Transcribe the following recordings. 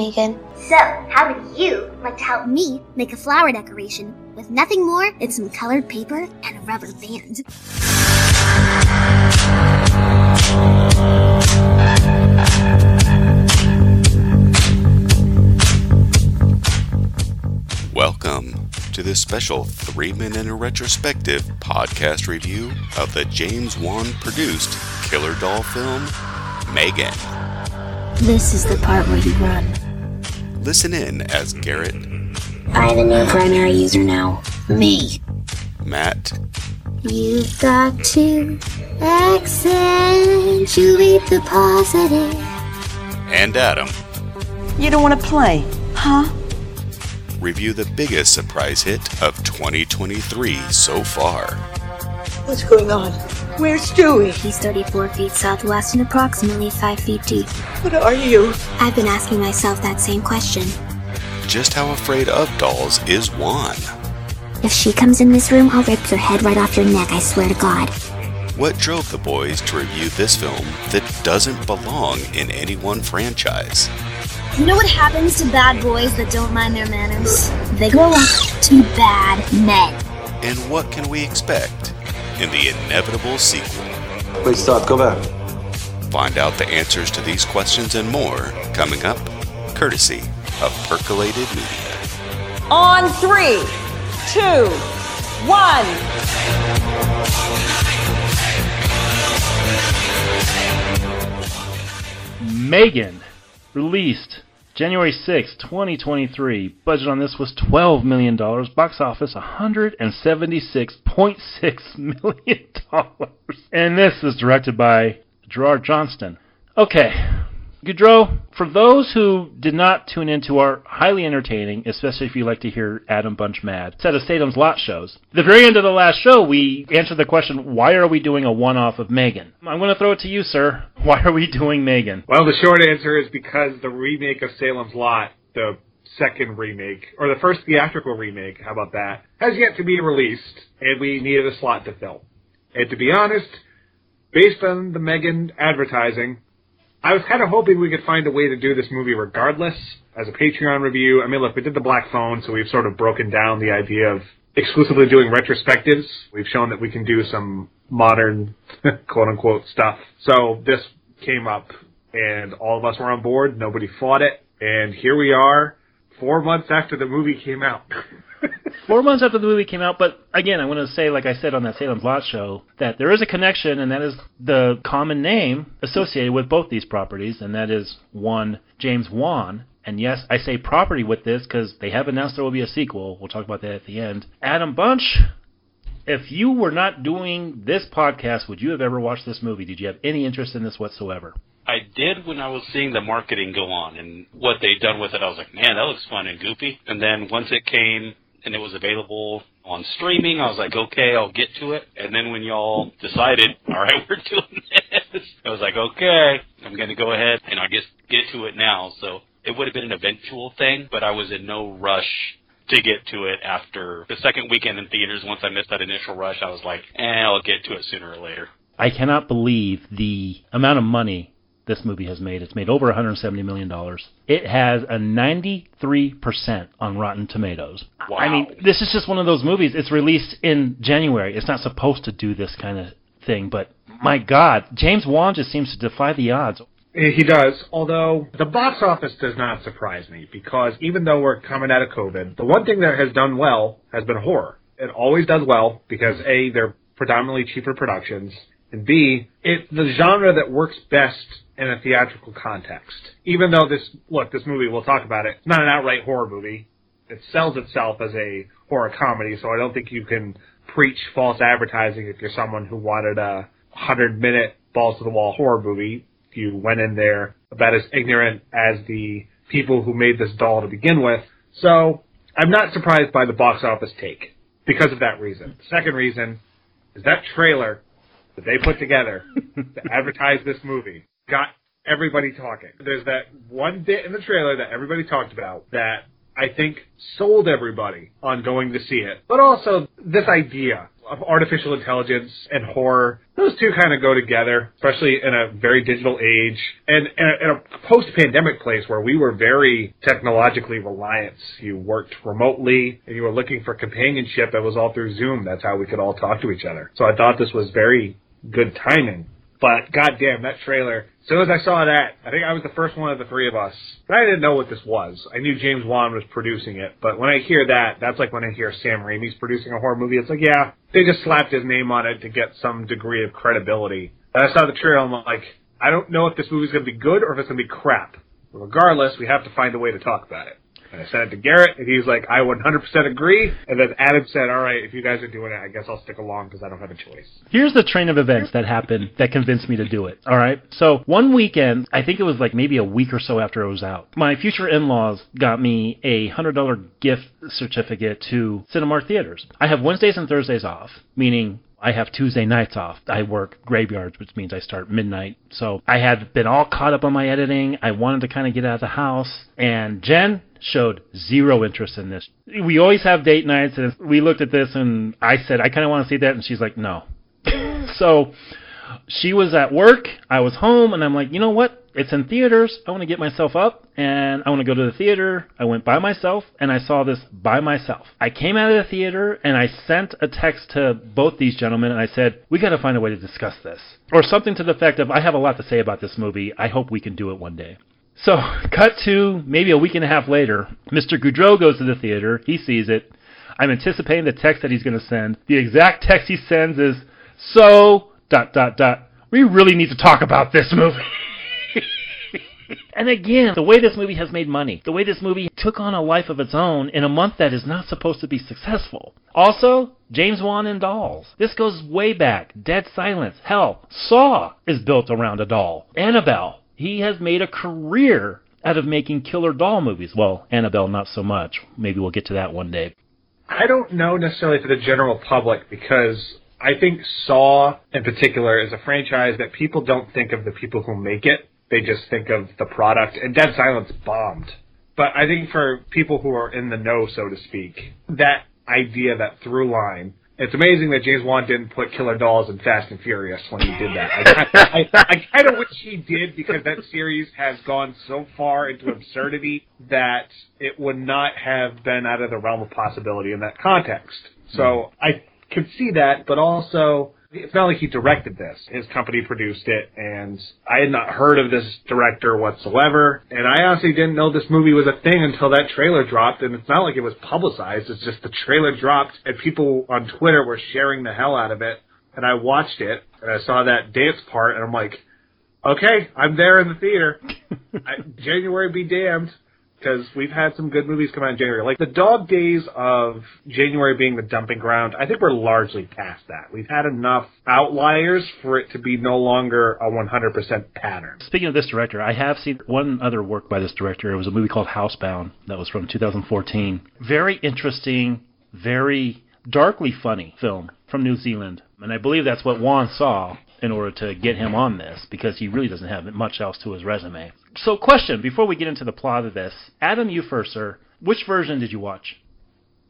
Hey, Katie. Hi, Megan. So, how would you like to help Me make a flower decoration with nothing more than some colored paper and a rubber band. Welcome to this special three minute retrospective podcast review of the James Wan produced killer doll film, Megan. This is the part where you run. Listen in as Garrett, I have a new primary user now. Me. Matt, You've got to accentuate the positive. and Adam You don't want to play, huh? review the biggest surprise hit of 2023 so far. What's going on? Where's Stewie? He's 34 feet southwest and approximately 5 feet deep. What are you? I've been asking myself that same question. Just how afraid of dolls is Wan? If she comes in this room, I'll rip your head right off your neck, I swear to God. What drove the boys to review this film that doesn't belong in any one franchise? You know what happens to bad boys that don't mind their manners? They grow up to be bad men. And what can we expect in the inevitable sequel? Wait, stop. Go back. Find out the answers to these questions and more coming up, courtesy of Percolated Media. On three, two, one. Megan, released January sixth, 2023. Budget on this was $12 million. Box office $176.6 million. And this is directed by Gerard Johnstone. Okay. Goudreau, for those who did not tune into our highly entertaining, especially if you like to hear Adam Bunch mad, set of Salem's Lot shows, at the very end of the last show, we answered the question, why are we doing a one-off of Megan? I'm going to throw it to you, sir. Why are we doing Megan? Well, the short answer is because the remake of Salem's Lot, the second remake, or the first theatrical remake, how about that, has yet to be released, and we needed a slot to fill. And to be honest, based on the Megan advertising, I was kind of hoping we could find a way to do this movie regardless as a Patreon review. I mean, look, we did the Black Phone, so we've sort of broken down the idea of exclusively doing retrospectives. We've shown that we can do some modern, quote unquote, stuff. So this came up, and all of us were on board. Nobody fought it, and here we are, four months after the movie came out. Four months after the movie came out, but again, I want to say, like I said on that Salem's Lot show, that there is a connection, and that is the common name associated with both these properties, and that is one James Wan. And yes, I say property with this because they have announced there will be a sequel. We'll talk about that at the end. Adam Bunch, if you were not doing this podcast, would you have ever watched this movie? Did you have any interest in this whatsoever? I did when I was seeing the marketing go on and what they'd done with it. I was like, man, that looks fun and goofy. And then once it came and it was available on streaming, I was like, okay, I'll get to it. And then when y'all decided, all right, we're doing this, I was like, okay, I'm going to go ahead and I guess get to it now. So it would have been an eventual thing, but I was in no rush to get to it after the second weekend in theaters. Once I missed that initial rush, I was like, eh, I'll get to it sooner or later. I cannot believe the amount of money this movie has made. It's made over $170 million. It has a 93% on Rotten Tomatoes. Wow. I mean, this is just one of those movies. It's released in January. It's not supposed to do this kind of thing, but my God, James Wan just seems to defy the odds. He does, although the box office does not surprise me because even though we're coming out of COVID, the one thing that has done well has been horror. It always does well because A, they're predominantly cheaper productions, and B, it's the genre that works best in a theatrical context. Even though this, look, this movie, we'll talk about it, it's not an outright horror movie. It sells itself as a horror comedy, so I don't think you can preach false advertising if you're someone who wanted a 100 minute balls to the wall horror movie you went in there about as ignorant as the people who made this doll to begin with. So I'm not surprised by the box office take because of that reason. The Second reason is that trailer that they put together to advertise this movie got everybody talking. There's that one bit in the trailer that everybody talked about that I think sold everybody on going to see it. But also this idea of artificial intelligence and horror, those two kind of go together, especially in a very digital age and in a, post-pandemic place where we were very technologically reliant. You worked remotely and you were looking for companionship. It was all through Zoom. That's how we could all talk to each other. So I thought this was very good timing. But goddamn, that trailer. As soon as I saw that, I think I was the first one of the three of us. I didn't know what this was. I knew James Wan was producing it, but when I hear that, that's like when I hear Sam Raimi's producing a horror movie. It's like, yeah, they just slapped his name on it to get some degree of credibility. And I saw the trailer, I'm like, I don't know if this movie's to be good or if it's to be crap. Regardless, we have to find a way to talk about it. And I sent it to Garrett, and he was like, I 100% agree. And then Adam said, all right, if you guys are doing it, I guess I'll stick along because I don't have a choice. Here's the train of events that happened that convinced me to do it. All right. So one weekend, I think it was like maybe a week or so after it was out, my future in-laws got me a hundred dollar gift certificate to Cinemark theaters. I have Wednesdays and Thursdays off, meaning I have Tuesday nights off. I work graveyards, which means I start midnight. So I had been all caught up on my editing. I wanted to kind of get out of the house. And Jen showed zero interest in this. We always have date nights, and we looked at this, and I said, I kind of want to see that. And she's like, no. so she was at work. I was home, and I'm like, you know what? It's in theaters. I want to get myself up and I want to go to the theater. I went by myself and I saw this by myself. I came out of the theater and I sent a text to both these gentlemen and I said, we got to find a way to discuss this. Or something to the effect of, I have a lot to say about this movie. I hope we can do it one day. So, cut to maybe a week and a half later. Mr. Goudreau goes to the theater. He sees it. I'm anticipating the text that he's going to send. The exact text he sends is, so, dot, dot, dot, we really need to talk about this movie. and again, the way this movie has made money, the way this movie took on a life of its own in a month that is not supposed to be successful. Also, James Wan and dolls. This goes way back. Dead Silence. Hell, Saw is built around a doll. Annabelle. He has made a career out of making killer doll movies. Well, Annabelle not so much. Maybe we'll get to that one day. I don't know necessarily for the general public because I think Saw in particular is a franchise that people don't think of the people who make it. They just think of the product. And Dead Silence bombed. But I think for people who are in the know, so to speak, that idea, that through line, it's amazing that James Wan didn't put Killer Dolls in Fast and Furious when he did that. I, I, I kind of wish he did because that series has gone so far into absurdity that it would not have been out of the realm of possibility in that context. So hmm. I could see that, but also it's not like he directed this. His company produced it, and I had not heard of this director whatsoever. And I honestly didn't know this movie was a thing until that trailer dropped. And it's not like it was publicized. It's just the trailer dropped, and people on Twitter were sharing the hell out of it. And I watched it, and I saw that dance part, and I'm like, okay, I'm there in the theater. I, January be damned because we've had some good movies come out in January. Like the dog days of January being the dumping ground, I think we're largely past that. We've had enough outliers for it to be no longer a 100% pattern. Speaking of this director, I have seen one other work by this director. It was a movie called Housebound that was from 2014. Very interesting, very darkly funny film from New Zealand. And I believe that's what Wan saw in order to get him on this because he really doesn't have much else to his resume. So, question before we get into the plot of this, Adam, you first, sir. Which version did you watch?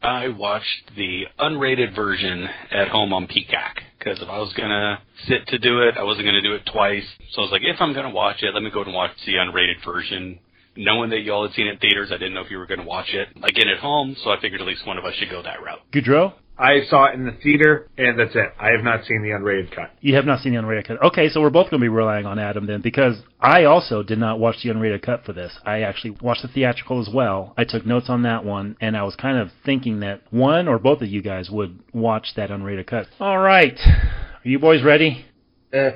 I watched the unrated version at home on Peacock because if I was gonna sit to do it, I wasn't gonna do it twice. So I was like, if I'm gonna watch it, let me go and watch the unrated version. Knowing that y'all had seen it in theaters, I didn't know if you were gonna watch it again at home, so I figured at least one of us should go that route. Goudreau? I saw it in the theater, and that's it. I have not seen the unrated cut. You have not seen the unrated cut. Okay, so we're both going to be relying on Adam then, because I also did not watch the unrated cut for this. I actually watched the theatrical as well. I took notes on that one, and I was kind of thinking that one or both of you guys would watch that unrated cut. All right, are you boys ready? Uh,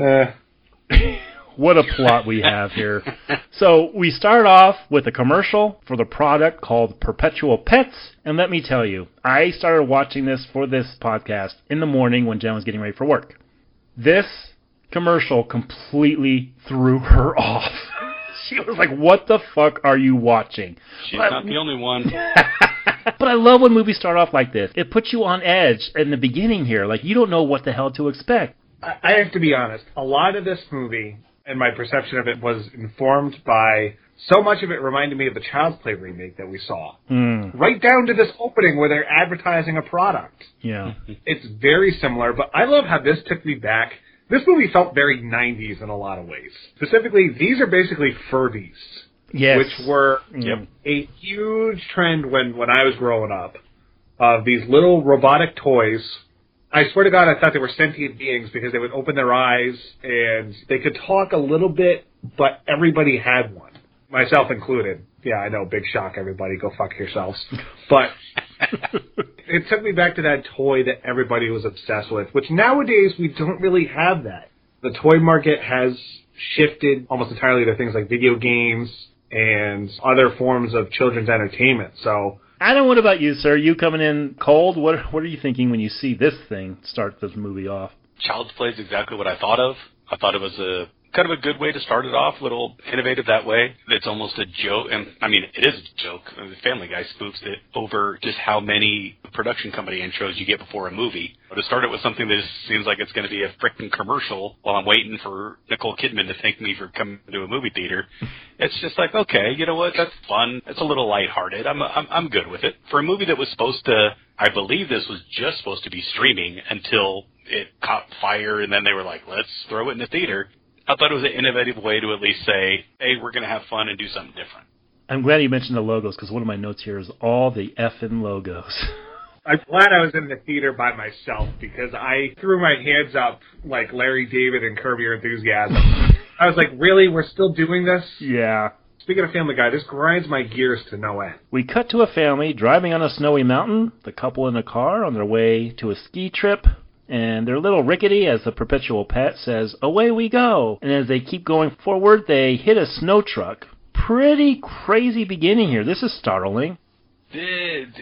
uh. what a plot we have here. So we start off with a commercial for the product called Perpetual Pets. And let me tell you, I started watching this for this podcast in the morning when Jen was getting ready for work. This commercial completely threw her off. she was like, what the fuck are you watching? She's but, not the only one. but I love when movies start off like this. It puts you on edge in the beginning here. Like, you don't know what the hell to expect. I have to be honest. A lot of this movie and my perception of it was informed by so much of it reminded me of the Child's Play remake that we saw. Mm, Right down to this opening where they're advertising a product. yeah. It's very similar, but I love how this took me back. This movie felt very 90s in a lot of ways. Specifically, these are basically Furbies, Yes. which were Yep. a huge trend when, when I was growing up of these little robotic toys. I swear to God, I thought they were sentient beings because they would open their eyes and they could talk a little bit, but everybody had one, myself included. Yeah, I know, big shock, everybody, go fuck yourselves. But it took me back to that toy that everybody was obsessed with, which nowadays we don't really have that. The toy market has shifted almost entirely to things like video games and other forms of children's entertainment. So Adam, what about you, sir? You coming in cold? What What are you thinking when you see this thing start this movie off? Child's Play is exactly what I thought of. I thought it was a kind of a good way to start it off, a little innovative that way. It's almost a joke, and I mean, it is a joke. The Family Guy spoofs it over just how many production company intros you get before a movie. But to start it with something that just seems like it's going to be a freaking commercial while I'm waiting for Nicole Kidman to thank me for coming to a movie theater. It's just like, okay, you know what? That's fun. It's a little lighthearted. I'm I'm I'm good with it. For a movie that was supposed to, I believe this was just supposed to be streaming until it caught fire, and then they were like, let's throw it in the theater. I thought it was an innovative way to at least say, hey, we're going to have fun and do something different. I'm glad you mentioned the logos because one of my notes here is all the effing logos. I'm glad I was in the theater by myself because I threw my hands up like Larry David and Curb Your Enthusiasm. I was like, really? We're still doing this? yeah. Speaking of Family Guy, this grinds my gears to no end. We cut to a family driving on a snowy mountain, the couple in a car on their way to a ski trip, and they're little rickety as the perpetual pet says, Away we go! And as they keep going forward, they hit a snow truck. Pretty crazy beginning here. This is startling. Did,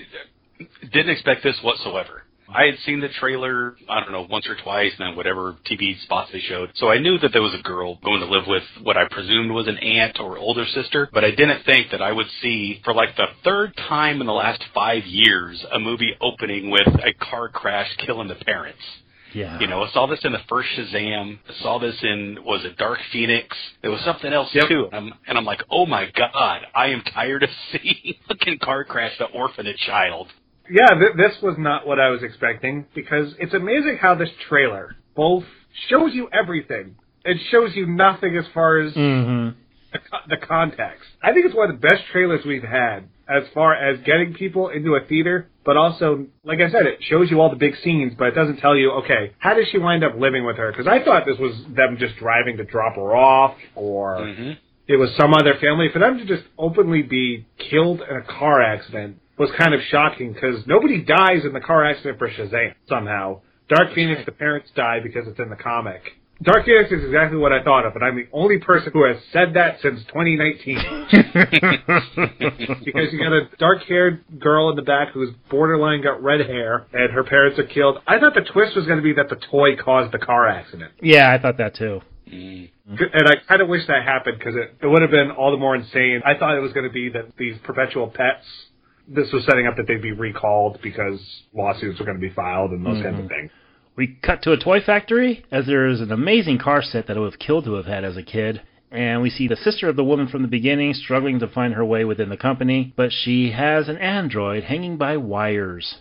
didn't expect this whatsoever. I had seen the trailer, I don't know, once or twice, and then whatever TV spots they showed. So I knew that there was a girl going to live with what I presumed was an aunt or older sister, but I didn't think that I would see, for like the third time in the last five years, a movie opening with a car crash killing the parents. Yeah. You know, I saw this in the first Shazam. I saw this in was it Dark Phoenix? There was something else Yep. too. And I'm, and I'm like, oh my god, I am tired of seeing fucking car crash the orphan a child. Yeah, th- this was not what I was expecting because it's amazing how this trailer both shows you everything. It shows you nothing as far as Mm-hmm. the, co- the context. I think it's one of the best trailers we've had as far as getting people into a theater, but also, like I said, it shows you all the big scenes, but it doesn't tell you, okay, how does she wind up living with her? Because I thought this was them just driving to drop her off, or Mm-hmm. it was some other family. For them to just openly be killed in a car accident was kind of shocking because nobody dies in the car accident for Shazam somehow. Dark Phoenix, the parents die because it's in the comic. Dark Phoenix is exactly what I thought of, and I'm the only person who has said that since 2019. because you got a dark-haired girl in the back who's borderline got red hair, and her parents are killed. I thought the twist was going to be that the toy caused the car accident. Yeah, I thought that too. Mm. And I kind of wish that happened because it, it would have been all the more insane. I thought it was going to be that these perpetual pets, this was setting up that they'd be recalled because lawsuits were going to be filed and those kinds of mm-hmm. things. We cut to a toy factory as there is an amazing car set that I would have killed to have had as a kid. And we see the sister of the woman from the beginning struggling to find her way within the company, but she has an android hanging by wires.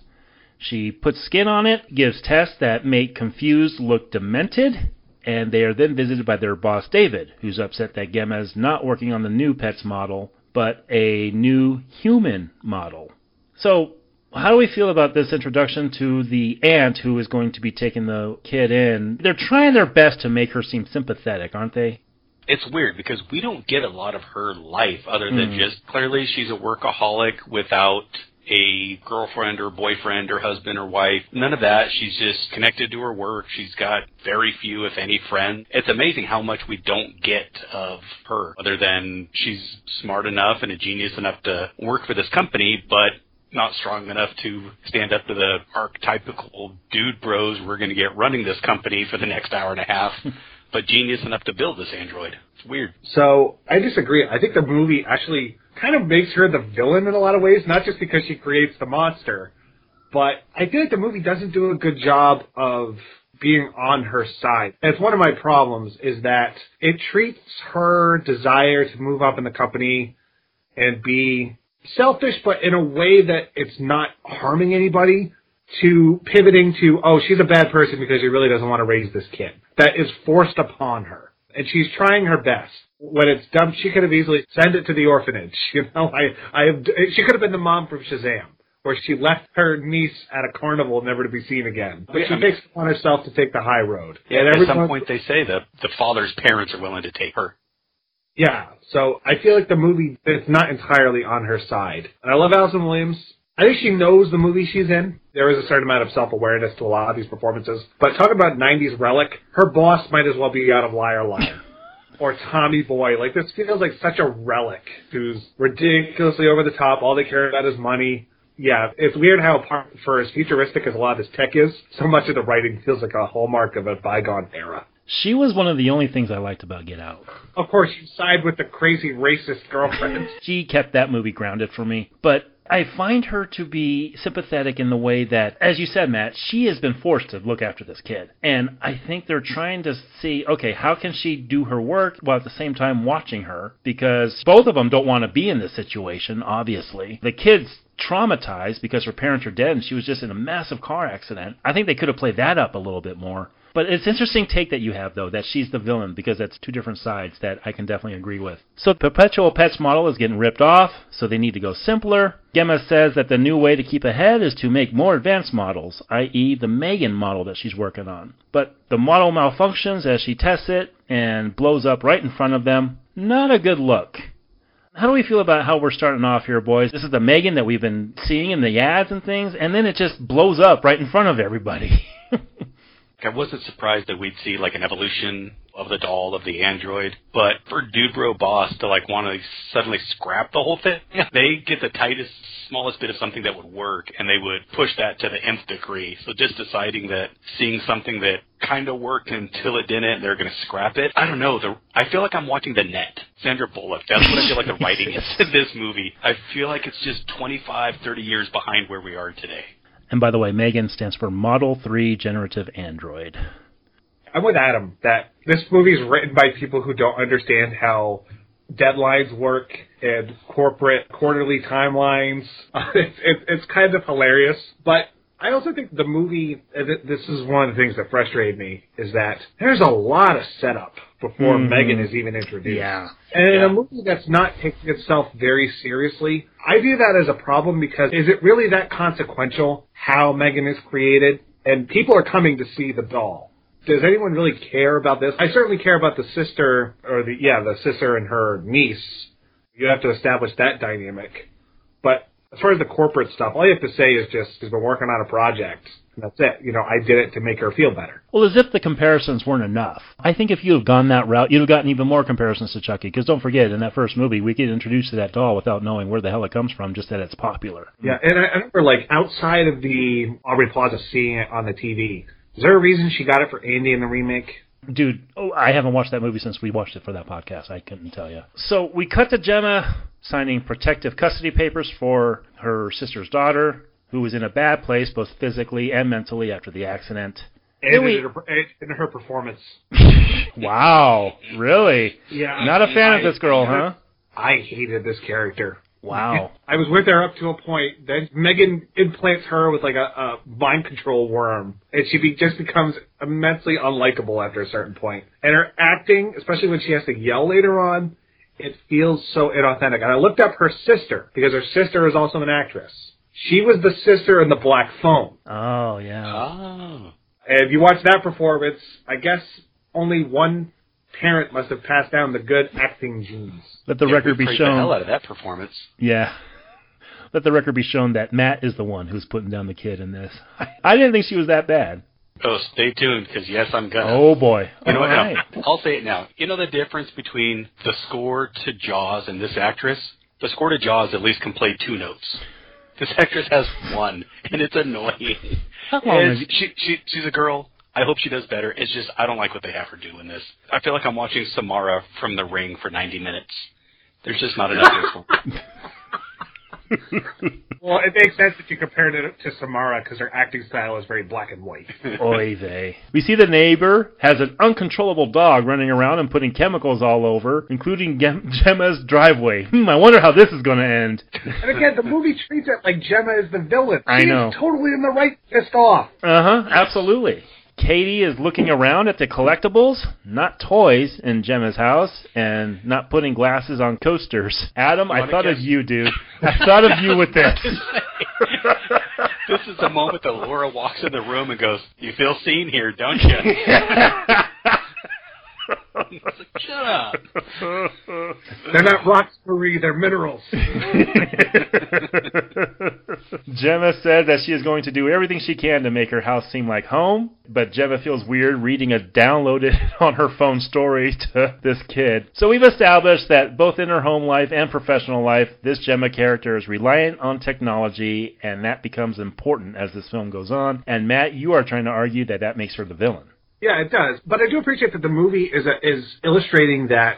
She puts skin on it, gives tests that make confused look demented, and they are then visited by their boss David, who's upset that Gemma is not working on the new pets model, but a new human model. So, how do we feel about this introduction to the aunt who is going to be taking the kid in? They're trying their best to make her seem sympathetic, aren't they? It's weird because we don't get a lot of her life other than Mhm. just clearly she's a workaholic without a girlfriend or boyfriend or husband or wife. None of that. She's just connected to her work. She's got very few, if any, friends. It's amazing how much we don't get of her other than she's smart enough and a genius enough to work for this company, but not strong enough to stand up to the archetypical dude bros we're going to get running this company for the next hour and a half, hmm. but genius enough to build this android. It's weird. So I disagree. I think the movie actually kind of makes her the villain in a lot of ways, not just because she creates the monster, but I feel like the movie doesn't do a good job of being on her side. It's one of my problems is that it treats her desire to move up in the company and be selfish, but in a way that it's not harming anybody, to pivoting to, oh, she's a bad person because she really doesn't want to raise this kid. That is forced upon her. And she's trying her best. When it's dumped, she could have easily sent it to the orphanage. You know, I, I have, she could have been the mom from Shazam where she left her niece at a carnival never to be seen again. But Yeah, she I mean- takes upon herself to take the high road. Yeah, and at some point they say that the father's parents are willing to take her. yeah. So I feel like the movie it's not entirely on her side. And I love Allison Williams. I think she knows the movie she's in. There is a certain amount of self awareness to a lot of these performances. But talk about '90s relic. Her boss might as well be out of Liar Liar. Or Tommy Boy. Like this feels like such a relic who's ridiculously over the top. All they care about is money. Yeah, it's weird how part, for as futuristic as a lot of this tech is, so much of the writing feels like a hallmark of a bygone era. She was one of the only things I liked about Get Out. Of course, you side with the crazy racist girlfriend. She kept that movie grounded for me. But I find her to be sympathetic in the way that, as you said, Matt, she has been forced to look after this kid. And I think they're trying to see, okay, how can she do her work while at the same time watching her? Because both of them don't want to be in this situation, obviously. The kid's traumatized because her parents are dead and she was just in a massive car accident. I think they could have played that up a little bit more. But it's interesting take that you have though that she's the villain because that's two different sides that I can definitely agree with. So the Perpetual Pets model is getting ripped off, so they need to go simpler. Gemma says that the new way to keep ahead is to make more advanced models, i.e. the Megan model that she's working on. But the model malfunctions as she tests it and blows up right in front of them. Not a good look. How do we feel about how we're starting off here, boys? This is the Megan that we've been seeing in the ads and things, and then it just blows up right in front of everybody. I wasn't surprised that we'd see like an evolution of the doll of the android, but for Dude Bro Boss to like want to suddenly scrap the whole thing, they get the tightest, smallest bit of something that would work, and they would push that to the nth degree. So just deciding that seeing something that kind of worked until it didn't, they're going to scrap it. I don't know. The I feel like I'm watching The Net. Sandra Bullock. That's what I feel like the writing is in this movie. I feel like it's just 25, 30 years behind where we are today. And by the way, Megan stands for Model 3 Generative Android. I'm with Adam that this movie is written by people who don't understand how deadlines work and corporate quarterly timelines. It's, it's, it's kind of hilarious, but I also think the movie. This is one of the things that frustrated me is that there's a lot of setup before Mhm. Megan is even introduced. Yeah. And in a movie that's not taking itself very seriously, I view that as a problem because is it really that consequential how Megan is created? And people are coming to see the doll. Does anyone really care about this? I certainly care about the sister, or the, yeah, the sister and her niece. You have to establish that dynamic. But as far as the corporate stuff, all you have to say is just, she's been working on a project. And that's it. You know, I did it to make her feel better. Well, as if the comparisons weren't enough. I think if you had gone that route, you'd have gotten even more comparisons to Chucky. Because don't forget, in that first movie, we get introduced to that doll without knowing where the hell it comes from, just that it's popular. Yeah, and I, I remember like outside of the Aubrey Plaza seeing it on the TV. Is there a reason she got it for Andy in the remake? Dude, oh, I haven't watched that movie since we watched it for that podcast. I couldn't tell you. So we cut to Gemma signing protective custody papers for her sister's daughter, who was in a bad place both physically and mentally after the accident. And we- in, her, in her performance. Wow, really? Yeah, Not a fan of this girl, huh? I hated this character. Wow. I was with her up to a point. Then Megan implants her with like a, a mind control worm, and she be, just becomes immensely unlikable after a certain point. And her acting, especially when she has to yell later on, it feels so inauthentic. And I looked up her sister because her sister is also an actress. She was the sister in the Black Phone. Oh, yeah. Oh. And if you watch that performance, I guess only one parent must have passed down the good acting genes. Let the Yeah, record be shown. the hell shown. out of that performance. Yeah. Let the record be shown that Matt is the one who's putting down the kid in this. I didn't think she was that bad. Oh, stay tuned because yes, I'm gonna. Oh boy. You know All what? right. now, I'll say it now. You know the difference between the score to Jaws and this actress? The score to Jaws at least can play two notes. This actress has one, and it's annoying. How long And have you- she, she, she's a girl. I hope she does better. It's just I don't like what they have her do in this. I feel like I'm watching Samara from The Ring for 90 minutes. There's just not enough. info. well, it makes sense that you compared it to Samara because her acting style is very black and white. Oy vey. We see the neighbor has an uncontrollable dog running around and putting chemicals all over, including Gem- Gemma's driveway. Hmm, I wonder how this is going to end. And again, the movie treats it like Gemma is the villain. I know. is totally in the right, pissed off. Uh huh, absolutely. Katie is looking around at the collectibles, not toys, in Gemma's house, and not putting glasses on coasters. Adam, I thought of you, dude. I thought of you with this. this is the moment that Laura walks in the room and goes, "You feel seen here, don't you?" It's like, Shut up. They're not rocks, Marie. They're minerals. Gemma said that she is going to do everything she can to make her house seem like home, but Gemma feels weird reading a downloaded on her phone story to this kid. So we've established that both in her home life and professional life, this Gemma character is reliant on technology, and that becomes important as this film goes on. And Matt, you are trying to argue that that makes her the villain. Yeah, it does. But I do appreciate that the movie is a, is illustrating that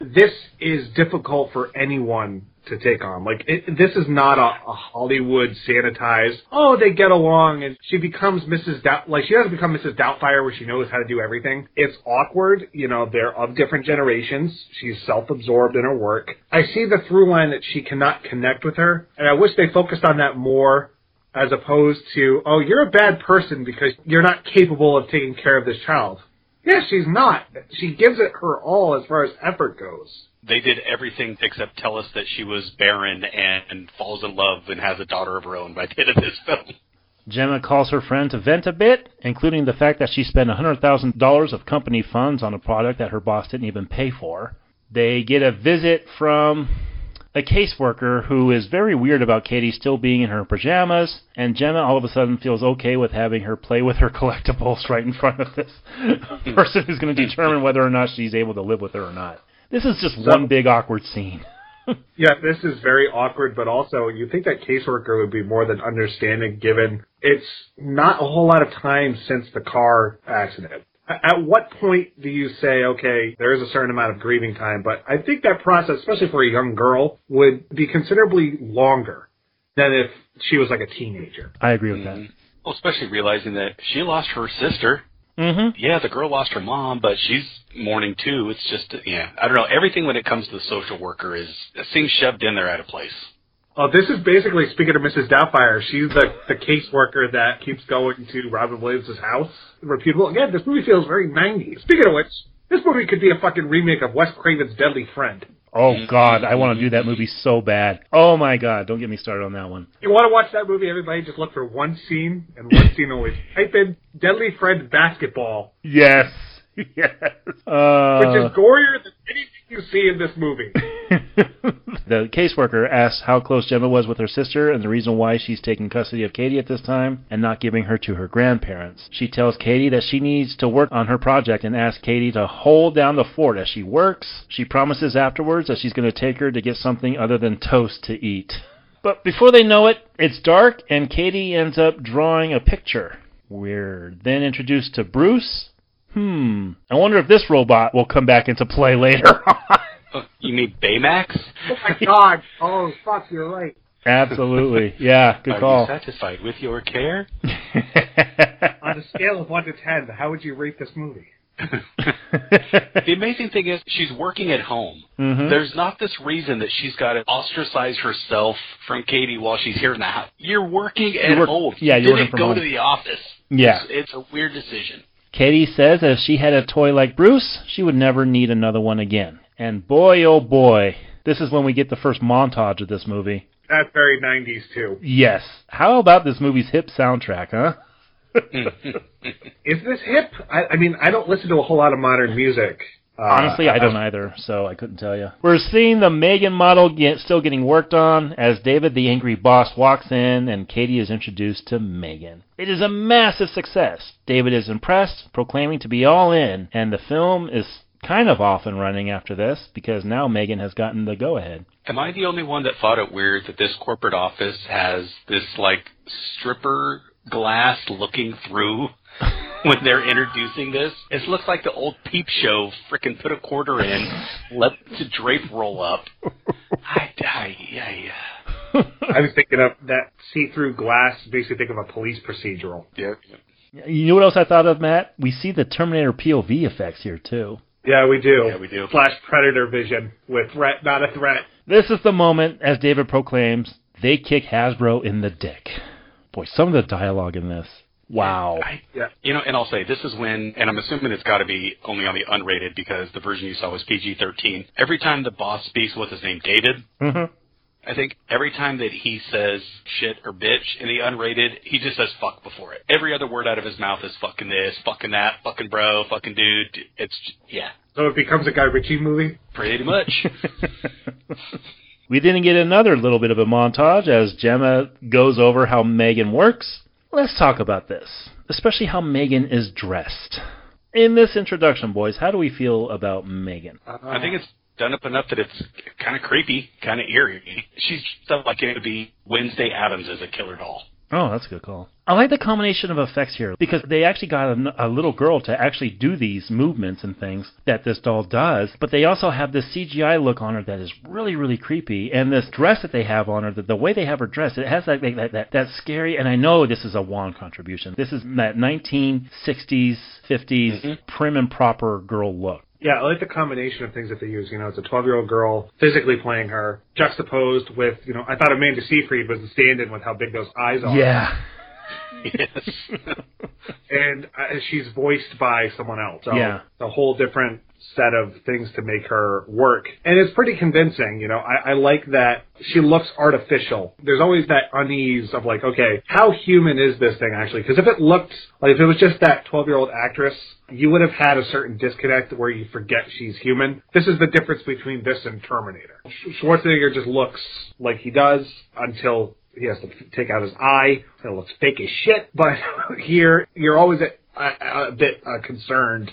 this is difficult for anyone to take on. Like it, this is not a, a Hollywood sanitized. Oh, they get along, and she becomes Mrs. Doubt. Like she doesn't become Mrs. Doubtfire, where she knows how to do everything. It's awkward. You know, they're of different generations. She's self-absorbed in her work. I see the through line that she cannot connect with her, and I wish they focused on that more as opposed to, oh, you're a bad person because you're not capable of taking care of this child. Yeah, she's not. She gives it her all as far as effort goes. They did everything except tell us that she was barren and, and falls in love and has a daughter of her own by the end of this film. Gemma calls her friend to vent a bit, including the fact that she spent $100,000 of company funds on a product that her boss didn't even pay for. They get a visit from a caseworker who is very weird about Katie still being in her pajamas, and Gemma all of a sudden feels okay with having her play with her collectibles right in front of this hmm. person who's going to determine whether or not she's able to live with her or not. This is just one big awkward scene. Yeah, this is very awkward, but also you think that caseworker would be more than understanding given it's not a whole lot of time since the car accident. A- At what point do you say, okay, there is a certain amount of grieving time, but I think that process, especially for a young girl, would be considerably longer than if she was like a teenager. I agree with that. Well, especially realizing that she lost her sister. Mm-hmm. Yeah, the girl lost her mom, but she's mourning too. It's just, yeah, I don't know. Everything when it comes to the social worker is it seems shoved in there out of place. Oh, this is basically speaking of Mrs. Doubtfire. She's the the caseworker that keeps going to Robin Williams' house. Reputable. Again, this movie feels very 90s. Speaking of which, this movie could be a fucking remake of Wes Craven's Deadly Friend. Oh God, I want to do that movie so bad. Oh my God, don't get me started on that one. You want to watch that movie? Everybody just look for one scene and one scene only. Type in Deadly Friend basketball, Yes, yes. Uh, which is gorier than anything you see in this movie. the caseworker asks how close Gemma was with her sister and the reason why she's taking custody of Katie at this time and not giving her to her grandparents. She tells Katie that she needs to work on her project and asks Katie to hold down the fort as she works. She promises afterwards that she's going to take her to get something other than toast to eat. But before they know it, it's dark and Katie ends up drawing a picture. We're then introduced to Bruce. Hmm. I wonder if this robot will come back into play later on. Oh, you mean Baymax? oh my god! Oh fuck, you're right. Absolutely. Yeah, good Are call. you satisfied with your care? On a scale of one to ten, how would you rate this movie? the amazing thing is she's working at home. Mhm. There's not this reason that she's got to ostracize herself from Katie while she's here in the house. You're working at You work- home. yeah, you you're didn't working from go home. to the office. Yeah. It's, it's a weird decision. Katie says that if she had a toy like Bruce, she would never need another one again. And boy, oh boy, this is when we get the first montage of this movie. That's very 90s too. Yes. How about this movie's hip soundtrack, huh? Is this hip? I, I mean, I don't listen to a whole lot of modern music. Uh, Honestly, I don't either, so I couldn't tell you. We're seeing the Megan model get, still getting worked on as David the angry boss walks in and Katie is introduced to Megan. It is a massive success. David is impressed, proclaiming to be all in, and the film is kind of off and running after this because now Megan has gotten the go ahead. Am I the only one that thought it weird that this corporate office has this like stripper glass looking through when they're introducing this? It looks like the old peep show. Frickin' put a quarter in, let the drape roll up. I, I, I, I was thinking of that see-through glass. Basically, think of a police procedural. Yeah. You know what else I thought of, Matt? We see the Terminator POV effects here too. Yeah, we do. Yeah, we do. Flash Predator vision with threat, not a threat. This is the moment, as David proclaims, they kick Hasbro in the dick. Boy, some of the dialogue in this. Wow. I, Yeah. You know, and I'll say this is when, and I'm assuming it's got to be only on the unrated because the version you saw was PG-13. Every time the boss speaks, what's his name, David? Mhm. I think every time that he says shit or bitch in the unrated, he just says fuck before it. Every other word out of his mouth is fucking this, fucking that, fucking bro, fucking dude. It's yeah, So it becomes a Guy Ritchie movie. pretty much. we didn't get another little bit of a montage as Gemma goes over how Megan works. Let's talk about this, especially how Megan is dressed. In this introduction, boys, how do we feel about Megan? I think it's done up enough that it's kind of creepy, kind of eerie. She's stuff like it would be Wednesday Addams as a killer doll. Oh, that's a good call. I like the combination of effects here because they actually got a, a little girl to actually do these movements and things that this doll does, but they also have this CGI look on her that is really, really creepy. And this dress that they have on her, the, the way they have her dressed, it has that, that, that, that scary, and I know this is a Wan contribution. This is that 1960s, 50s mm-hmm. prim and proper girl look. Yeah, I like the combination of things that they use. You know, it's a 12 year old girl physically playing her, juxtaposed with, you know, I thought Amanda Seyfried was the stand in with how big those eyes are. Yeah. Yes. And uh, she's voiced by someone else. So Yeah. a whole different set of things to make her work. And it's pretty convincing, you know. I, I like that she looks artificial. There's always that unease of like, okay, how human is this thing actually? Because if it looked like if it was just that 12 year old actress, you would have had a certain disconnect where you forget she's human. This is the difference between this and Terminator. Schwarzenegger just looks like he does until he has to take out his eye. It looks fake as shit. But here, you're always a, a, a bit uh, concerned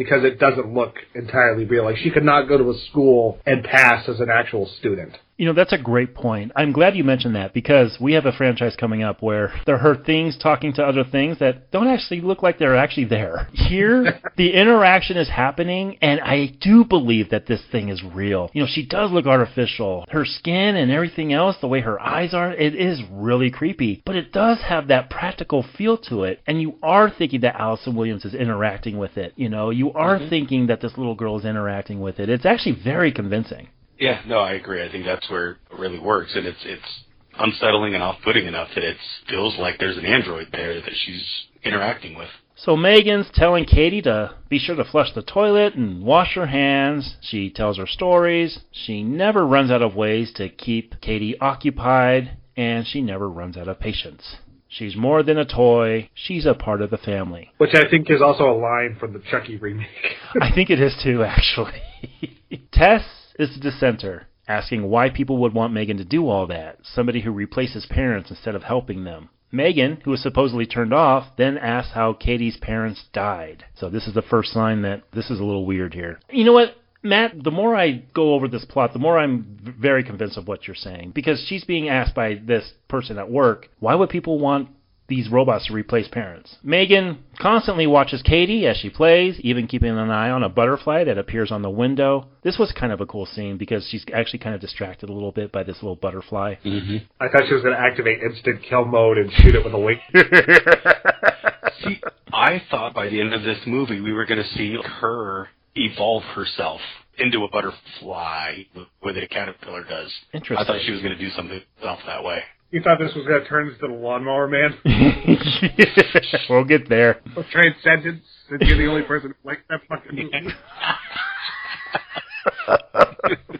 because it doesn't look entirely real. Like she could not go to a school and pass as an actual student. You know, that's a great point. I'm glad you mentioned that because we have a franchise coming up where there are things talking to other things that don't actually look like they're actually there. Here, the interaction is happening, and I do believe that this thing is real. You know, she does look artificial. Her skin and everything else, the way her eyes are, it is really creepy. But it does have that practical feel to it, and you are thinking that Allison Williams is interacting with it. You know, you are mm-hmm. thinking that this little girl is interacting with it. It's actually very convincing. Yeah, no, I agree. I think that's where it really works, and it's it's unsettling and off-putting enough that it feels like there's an android there that she's interacting with. So Megan's telling Katie to be sure to flush the toilet and wash her hands. She tells her stories. She never runs out of ways to keep Katie occupied, and she never runs out of patience. She's more than a toy. She's a part of the family. Which I think is also a line from the Chucky remake. I think it is too, actually. Tess is the dissenter, asking why people would want Megan to do all that, somebody who replaces parents instead of helping them. Megan, who was supposedly turned off, then asks how Katie's parents died. So this is the first sign that this is a little weird here. You know what? Matt, the more I go over this plot, the more I'm very convinced of what you're saying. Because she's being asked by this person at work, why would people want these robots to replace parents. Megan constantly watches Katie as she plays, even keeping an eye on a butterfly that appears on the window. This was kind of a cool scene because she's actually kind of distracted a little bit by this little butterfly. Mm-hmm. I thought she was going to activate instant kill mode and shoot it with a wing. See, I thought by the end of this movie we were going to see her evolve herself into a butterfly the way that a caterpillar does. Interesting. I thought she was going to do something else that way. You thought this was going to turn into the lawnmower man? we'll get there. Transcendence, and you're the only person who likes that fucking movie.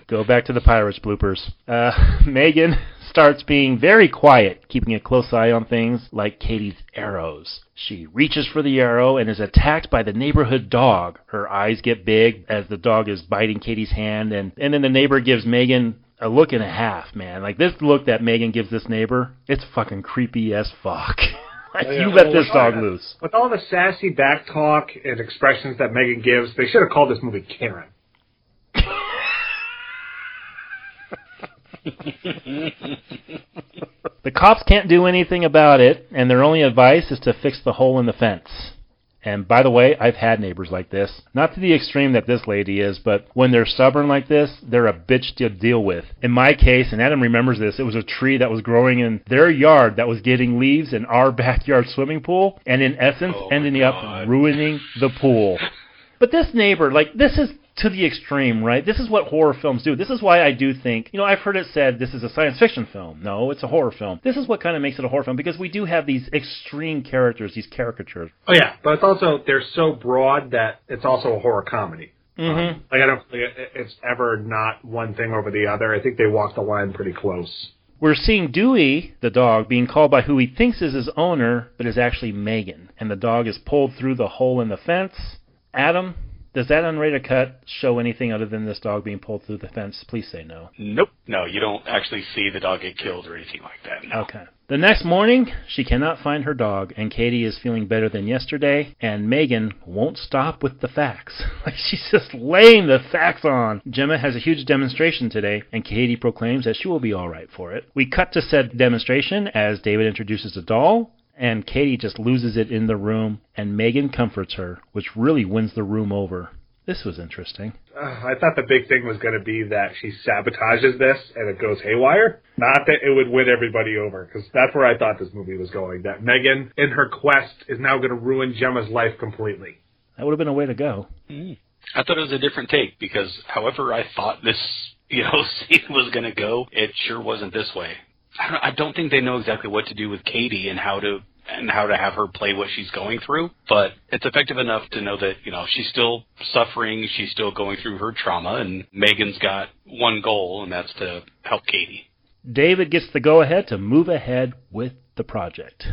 Go back to the Pirates bloopers. Uh, Megan starts being very quiet, keeping a close eye on things like Katie's arrows. She reaches for the arrow and is attacked by the neighborhood dog. Her eyes get big as the dog is biting Katie's hand, and, and then the neighbor gives Megan a look and a half, man. Like this look that Megan gives this neighbor, it's fucking creepy as fuck. like oh, Yeah, you let oh, this dog loose. With all the sassy back talk and expressions that Megan gives, they should have called this movie Karen. The cops can't do anything about it, and their only advice is to fix the hole in the fence. And by the way, I've had neighbors like this. Not to the extreme that this lady is, but when they're stubborn like this, they're a bitch to deal with. In my case, and Adam remembers this, it was a tree that was growing in their yard that was getting leaves in our backyard swimming pool, and in essence, Oh ending up ruining the pool. But this neighbor, like, this is to the extreme, right? This is what horror films do. This is why I do think, you know, I've heard it said this is a science fiction film. No, it's a horror film. This is what kind of makes it a horror film because we do have these extreme characters, these caricatures. Oh yeah, but it's also they're so broad that it's also a horror comedy. Mm-hmm. Like I don't think it's ever not one thing over the other. I think they walk the line pretty close. We're seeing Dewey, the dog, being called by who he thinks is his owner, but is actually Megan. And the dog is pulled through the hole in the fence. Adam, does that unrated cut show anything other than this dog being pulled through the fence? Please say no. Nope. No, you don't actually see the dog get killed or anything like that. No. Okay. The next morning, she cannot find her dog, and Katie is feeling better than yesterday, and Megan won't stop with the facts. Like, she's just laying the facts on. Gemma has a huge demonstration today, and Katie proclaims that she will be alright for it. We cut to said demonstration as David introduces a doll, and Katie just loses it in the room, and Megan comforts her, which really wins the room over. This was interesting. Uh, I thought the big thing was going to be that she sabotages this and it goes haywire. Not that it would win everybody over, because that's where I thought this movie was going. That Megan, in her quest, is now going to ruin Gemma's life completely. That would have been a way to go. I thought it was a different take because however I thought this, you know, scene was going to go, it sure wasn't this way. I don't, I don't think they know exactly what to do with Katie and how to and how to have her play what she's going through, but it's effective enough to know that, you know, she's still suffering, she's still going through her trauma and Megan's got one goal and that's to help Katie. David gets the go ahead to move ahead with the project.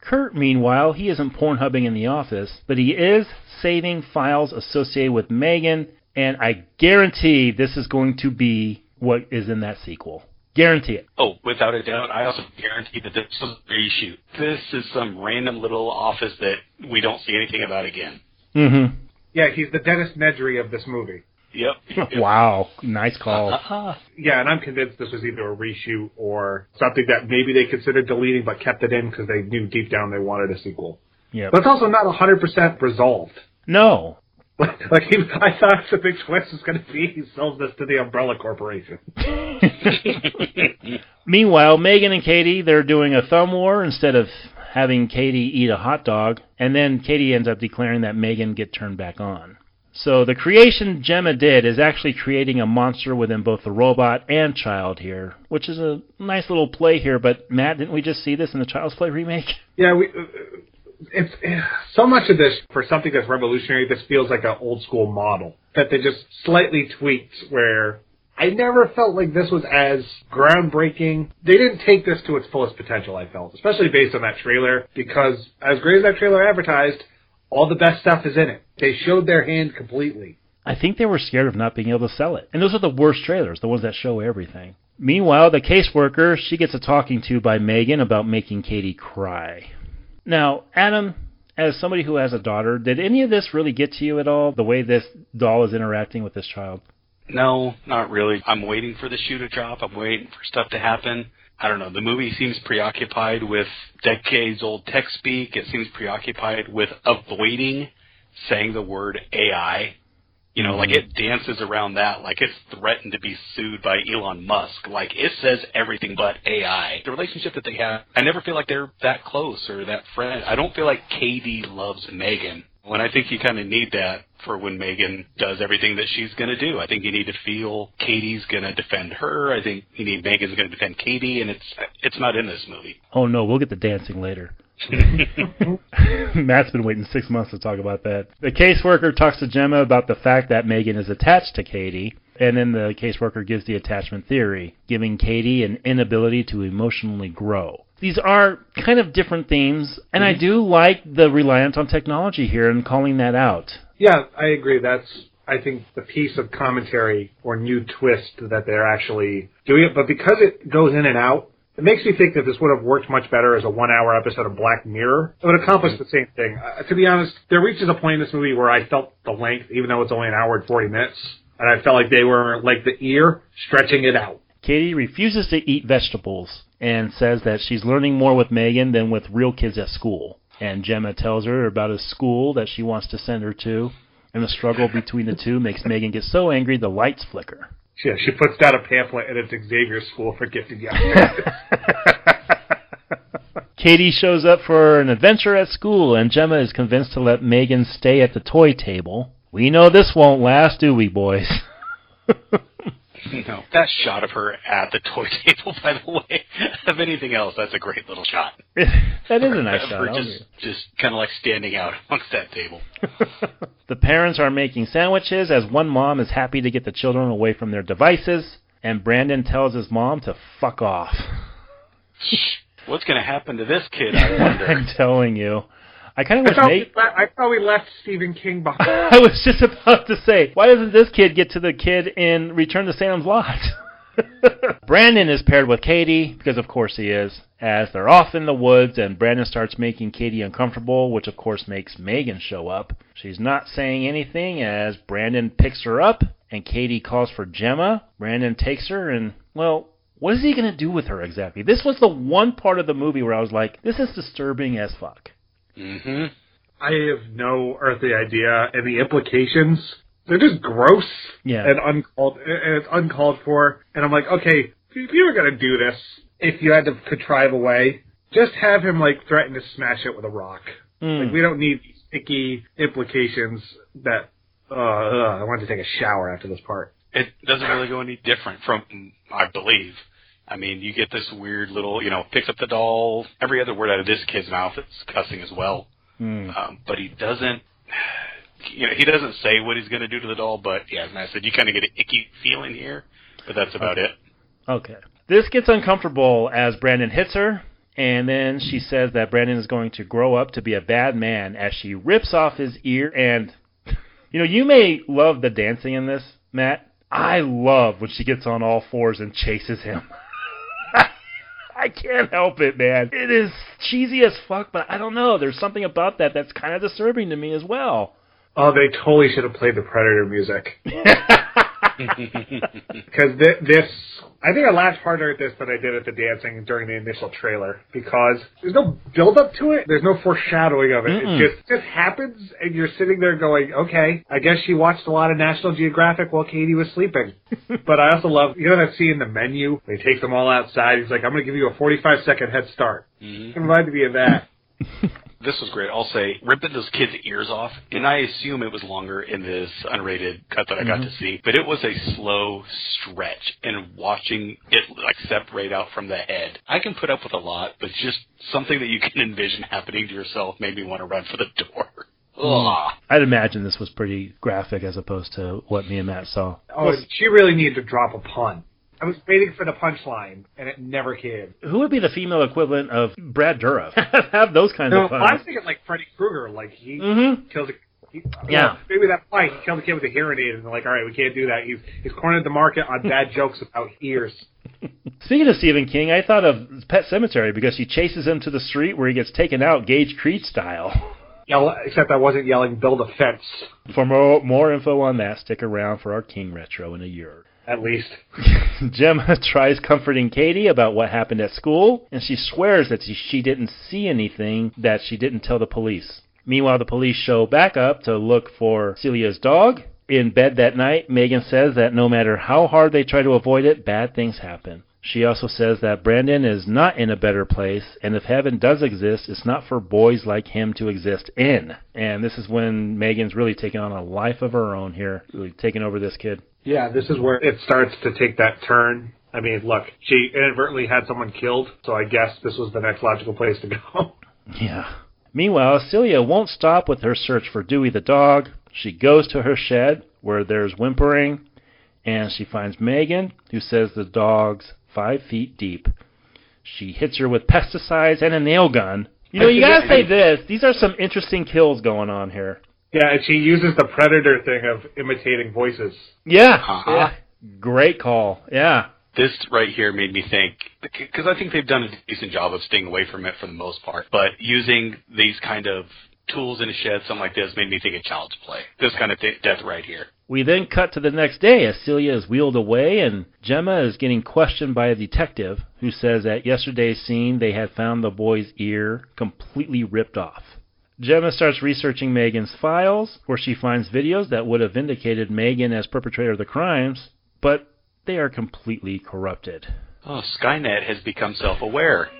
Kurt, meanwhile, he isn't pornhubbing in the office, but he is saving files associated with Megan, and I guarantee this is going to be what is in that sequel. Guarantee it. Oh, without a doubt. I also guarantee that this was a reshoot. This is some random little office that we don't see anything about again. Mm-hmm. Yeah, he's the Dennis Nedry of this movie. Yep. wow, nice call. Yeah, and I'm convinced this was either a reshoot or something that maybe they considered deleting but kept it in because they knew deep down they wanted a sequel. Yep. But it's also not 100% resolved. No. Like, he, I thought the big twist was going to be he sells this to the Umbrella Corporation. Meanwhile, Megan and Katie, they're doing a thumb war instead of having Katie eat a hot dog, and then Katie ends up declaring that Megan get turned back on. So the creation Gemma did is actually creating a monster within both the robot and child here, which is a nice little play here. But Matt, didn't we just see this in the Child's Play remake? Yeah, we. It's so much of this for something that's revolutionary. This feels like an old school model that they just slightly tweaked. Where I never felt like this was as groundbreaking. They didn't take this to its fullest potential. I felt, especially based on that trailer, because as great as that trailer advertised, all the best stuff is in it. They showed their hand completely. I think they were scared of not being able to sell it. And those are the worst trailers, the ones that show everything. Meanwhile, the caseworker, she gets a talking to by Megan about making Katie cry. Now, Adam, as somebody who has a daughter, did any of this really get to you at all? The way this doll is interacting with this child? No, not really. I'm waiting for the shoe to drop. I'm waiting for stuff to happen. I don't know. The movie seems preoccupied with decades old tech speak. It seems preoccupied with avoiding saying the word AI. You know, like it dances around that like it's threatened to be sued by Elon Musk. Like it says everything but AI. The relationship that they have, I never feel like they're that close or that friend. I don't feel like Katie loves Megan. When I think you kind of need that for when Megan does everything that she's going to do. I think you need to feel Katie's going to defend her. I think you need Megan's going to defend Katie, and it's it's not in this movie. Oh no, we'll get the dancing later. Matt's been waiting six months to talk about that. The caseworker talks to Gemma about the fact that Megan is attached to Katie, and then the caseworker gives the attachment theory, giving Katie an inability to emotionally grow. These are kind of different themes, and I mm-hmm. do like the reliance on technology here and calling that out. Yeah, I agree. That's I think the piece of commentary or new twist that they're actually doing it. But because it goes in and out, it makes me think that this would have worked much better as a one-hour episode of Black Mirror. It would accomplish the same thing. Uh, to be honest, there reaches a point in this movie where I felt the length, even though it's only an hour and forty minutes, and I felt like they were like the ear stretching it out. Katie refuses to eat vegetables and says that she's learning more with Megan than with real kids at school. And Gemma tells her about a school that she wants to send her to. And the struggle between the two makes Megan get so angry the lights flicker. Yeah, she puts down a pamphlet and it's Xavier's School for Gifted Young. Katie shows up for an adventure at school, and Gemma is convinced to let Megan stay at the toy table. We know this won't last, do we, boys? No, that shot of her at the toy table, by the way, of anything else, that's a great little shot. that is a nice shot. just, just kind of like standing out amongst that table. the parents are making sandwiches as one mom is happy to get the children away from their devices, and Brandon tells his mom to fuck off. What's going to happen to this kid? I wonder. I'm telling you. I kind of I wish thought, we, Nate. le- I we left Stephen King behind. I was just about to say, why doesn't this kid get to the kid in Return to Salem's Lot? Brandon is paired with Katie, because of course he is, as they're off in the woods, and Brandon starts making Katie uncomfortable, which of course makes Megan show up. She's not saying anything as Brandon picks her up, and Katie calls for Gemma. Brandon takes her, and, well, what is he going to do with her exactly? This was the one part of the movie where I was like, this is disturbing as fuck. Hmm I have no earthly idea, and the implications, they're just gross Yeah. and uncalled, and it's uncalled for. And I'm like, okay, if you were gonna do this, if you had to contrive a way, just have him like threaten to smash it with a rock. Mm. Like we don't need these sticky implications that. Uh, ugh, I wanted to take a shower after this part. It doesn't really go any different from, I believe. I mean, you get this weird little, you know, picks up the doll. Every other word out of this kid's mouth is cussing as well. Mm. Um, but he doesn't, you know, he doesn't say what he's going to do to the doll. But yeah, as Matt said, you kind of get an icky feeling here. But that's about it. Okay. This gets uncomfortable as Brandon hits her, and then she says that Brandon is going to grow up to be a bad man as she rips off his ear. And, you know, you may love the dancing in this, Matt. I love when she gets on all fours and chases him. I can't help it, man. It is cheesy as fuck, but I don't know. There's something about that that's kind of disturbing to me as well. Oh, they totally should have played the Predator music. Because th- this, I think I laughed harder at this than I did at the dancing during the initial trailer because there's no build up to it. There's no foreshadowing of it. Mm-mm. It just just happens, and you're sitting there going, "Okay, I guess she watched a lot of National Geographic while Katie was sleeping." but I also love, you know, that scene in the menu. They take them all outside. He's like, "I'm going to give you a 45 second head start." Mm-hmm. It reminded me of that. This was great. I'll say, ripping those kids' ears off, and I assume it was longer in this unrated cut that I got to mm-hmm. see, but it was a slow stretch, and watching it like separate out from the head, I can put up with a lot, but just something that you can envision happening to yourself made me want to run for the door. Mm-hmm. Ugh. I'd imagine this was pretty graphic as opposed to what me and Matt saw. Oh, she really needed to drop a pun. I was waiting for the punchline, and it never came. Who would be the female equivalent of Brad Dourif? Have those kinds No, of I puns. was thinking like Freddy Krueger, like he Mhm. kills a. He, Yeah. maybe that's why he killed a kid with a hearing aid, and they're like, all right, we can't do that. He's he's cornered the market on bad jokes about ears. Speaking of Stephen King, I thought of Pet Sematary because she chases him to the street where he gets taken out, Gage Creed style. Yell, except I wasn't yelling, build a fence. For more more info on that, stick around for our King Retro in a year. At least. Gemma tries comforting Katie about what happened at school, and she swears that she- didn't see anything that she didn't tell the police. Meanwhile, the police show back up to look for Celia's dog. In bed that night, Megan says that no matter how hard they try to avoid it, bad things happen. She also says that Brandon is not in a better place, and if heaven does exist, it's not for boys like him to exist in. And this is when Megan's really taking on a life of her own here, really taking over this kid. Yeah, this is where it starts to take that turn. I mean, look, she inadvertently had someone killed, so I guess this was the next logical place to go. Yeah. Meanwhile, Celia won't stop with her search for Dewey the dog. She goes to her shed where there's whimpering, and she finds Megan, who says the dog's five feet deep. She hits her with pesticides and a nail gun. You know, you gotta say this. These are some interesting kills going on here. Yeah, and she uses the predator thing of imitating voices. Yeah. Uh-huh. yeah. Great call. Yeah. This right here made me think because I think they've done a decent job of staying away from it for the most part. But using these kind of tools in a shed, something like this, made me think of Child's Play. This kind of th- death right here. We then cut to the next day as Celia is wheeled away and Gemma is getting questioned by a detective who says at yesterday's scene they had found the boy's ear completely ripped off. Gemma starts researching Megan's files, where she finds videos that would have vindicated Megan as perpetrator of the crimes, but they are completely corrupted. Oh, Skynet has become self-aware.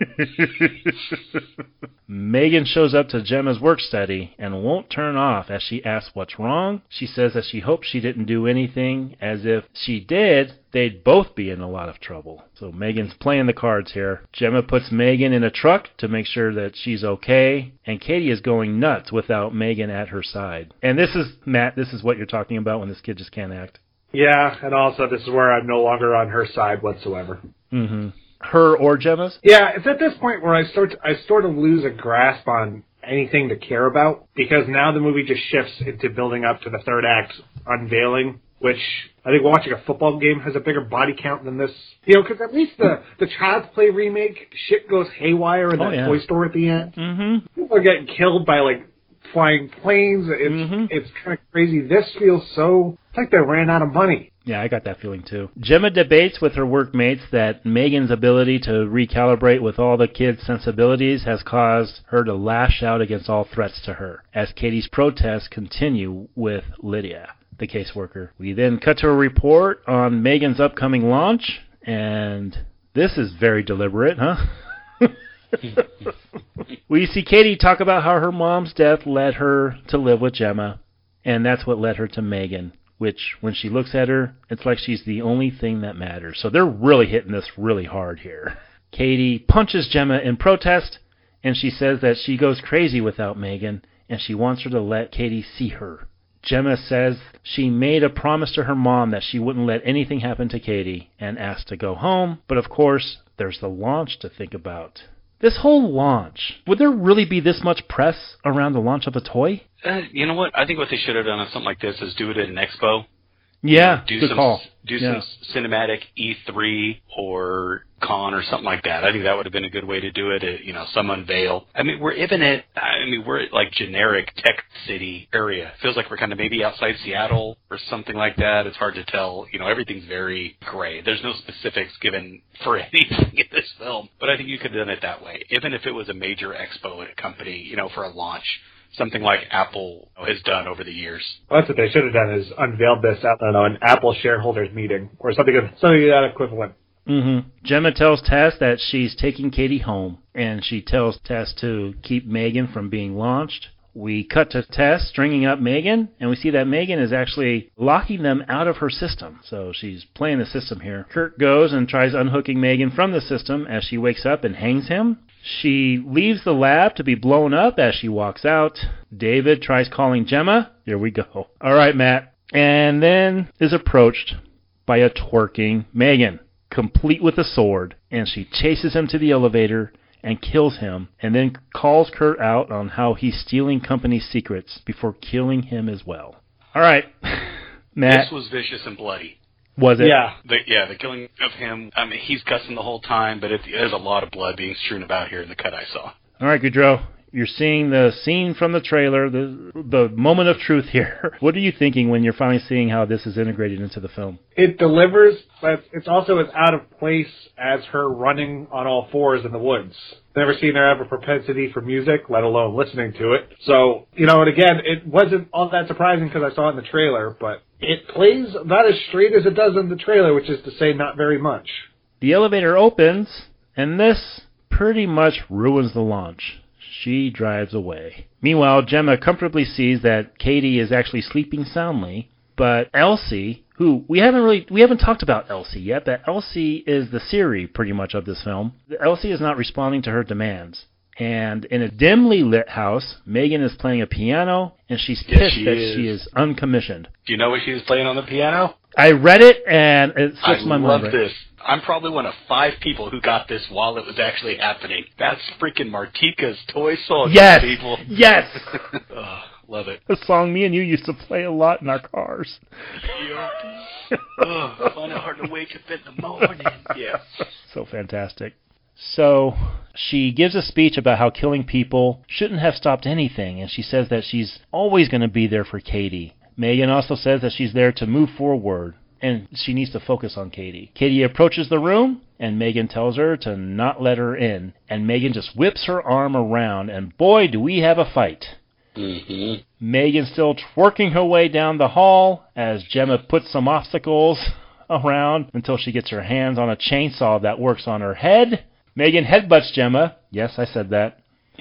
Megan shows up to Gemma's work study and won't turn off as she asks what's wrong. She says that she hopes she didn't do anything, as if she did, they'd both be in a lot of trouble. So Megan's playing the cards here. Gemma puts Megan in a truck to make sure that she's okay, and Katie is going nuts without Megan at her side. And this is, Matt, this is what you're talking about when this kid just can't act. Yeah, and also this is where I'm no longer on her side whatsoever. Mm-hmm. Her or Gemma's? Yeah, it's at this point where I start to, I sort of lose a grasp on anything to care about because now the movie just shifts into building up to the third act unveiling, which I think watching a football game has a bigger body count than this. You know, because at least the the Child's Play remake shit goes haywire in Oh, that yeah. toy store at the end. Mm-hmm. People are getting killed by like flying planes. It's Mhm. it's kind of crazy. This feels so it's like they ran out of money. Yeah, I got that feeling too. Gemma debates with her workmates that Megan's ability to recalibrate with all the kids' sensibilities has caused her to lash out against all threats to her, as Katie's protests continue with Lydia, the caseworker. We then cut to a report on Megan's upcoming launch, and this is very deliberate, huh? we see Katie talk about how her mom's death led her to live with Gemma, and that's what led her to Megan which when she looks at her, it's like she's the only thing that matters. So they're really hitting this really hard here. Katie punches Gemma in protest, and she says that she goes crazy without Megan, and she wants her to let Katie see her. Gemma says she made a promise to her mom that she wouldn't let anything happen to Katie and asked to go home, but of course, there's the launch to think about. This whole launch, would there really be this much press around the launch of a toy? Uh, you know what? I think what they should have done on something like this is do it at an expo. Yeah, do good some call. do Yeah. some cinematic E3 or con or something like that. I think that would have been a good way to do it. uh, You know, some unveil. I mean, we're even at. I mean, we're at like generic tech city area. Feels like we're kind of maybe outside Seattle or something like that. It's hard to tell. You know, everything's very gray. There's no specifics given for anything in this film. But I think you could have done it that way, even if it was a major expo at a company. You know, for a launch. Something like Apple has done over the years. Well, that's what they should have done is unveiled this at I don't know, an Apple shareholders meeting or something of something of that equivalent. hmm Gemma tells Tess that she's taking Katie home, and she tells Tess to keep Megan from being launched. We cut to Tess stringing up Megan, and we see that Megan is actually locking them out of her system. So she's playing the system here. Kurt goes and tries unhooking Megan from the system as she wakes up and hangs him. She leaves the lab to be blown up as she walks out. David tries calling Gemma. Here we go. All right, Matt. And then is approached by a twerking Megan, complete with a sword, and she chases him to the elevator and kills him, and then calls Kurt out on how he's stealing company secrets before killing him as well. All right, Matt, This was vicious and bloody. Was it? Yeah. The, yeah, the killing of him. I mean, he's cussing the whole time, but it, there's a lot of blood being strewn about here in the cut I saw. All right, Goudreau, you're seeing the scene from the trailer, the the moment of truth here. What are you thinking when you're finally seeing how this is integrated into the film? It delivers, but it's also as out of place as her running on all fours in the woods. Never seen her have a propensity for music, let alone listening to it. So, you know, and again, it wasn't all that surprising because I saw it in the trailer, but it plays not as straight as it does in the trailer, which is to say not very much. The elevator opens, and this pretty much ruins the launch. She drives away. Meanwhile, Gemma comfortably sees that Katie is actually sleeping soundly, but Elsie, who we haven't really we haven't talked about Elsie yet, but Elsie is the Siri pretty much of this film. Elsie is not responding to her demands. And in a dimly lit house, Megan is playing a piano, and she's Yes, pissed she that is. she is uncommissioned. Do you know what she was playing on the piano? I read it, and it I slips my love mind. right. this. I'm probably one of five people who got this while it was actually happening. That's freaking Martika's Toy Soldier, Yes, people. yes. oh, love it. a song me and you used to play a lot in our cars. oh, I find it hard to wake up in the morning. Yeah. So fantastic. So she gives a speech about how killing people shouldn't have stopped anything, and she says that she's always going to be there for Katie. Megan also says that she's there to move forward, and she needs to focus on Katie. Katie approaches the room, and Megan tells her to not let her in, and Megan just whips her arm around, and boy, do we have a fight. Mm-hmm. Megan's still twerking her way down the hall as Gemma puts some obstacles around until she gets her hands on a chainsaw that works on her head. Megan headbutts Gemma. Yes, I said that.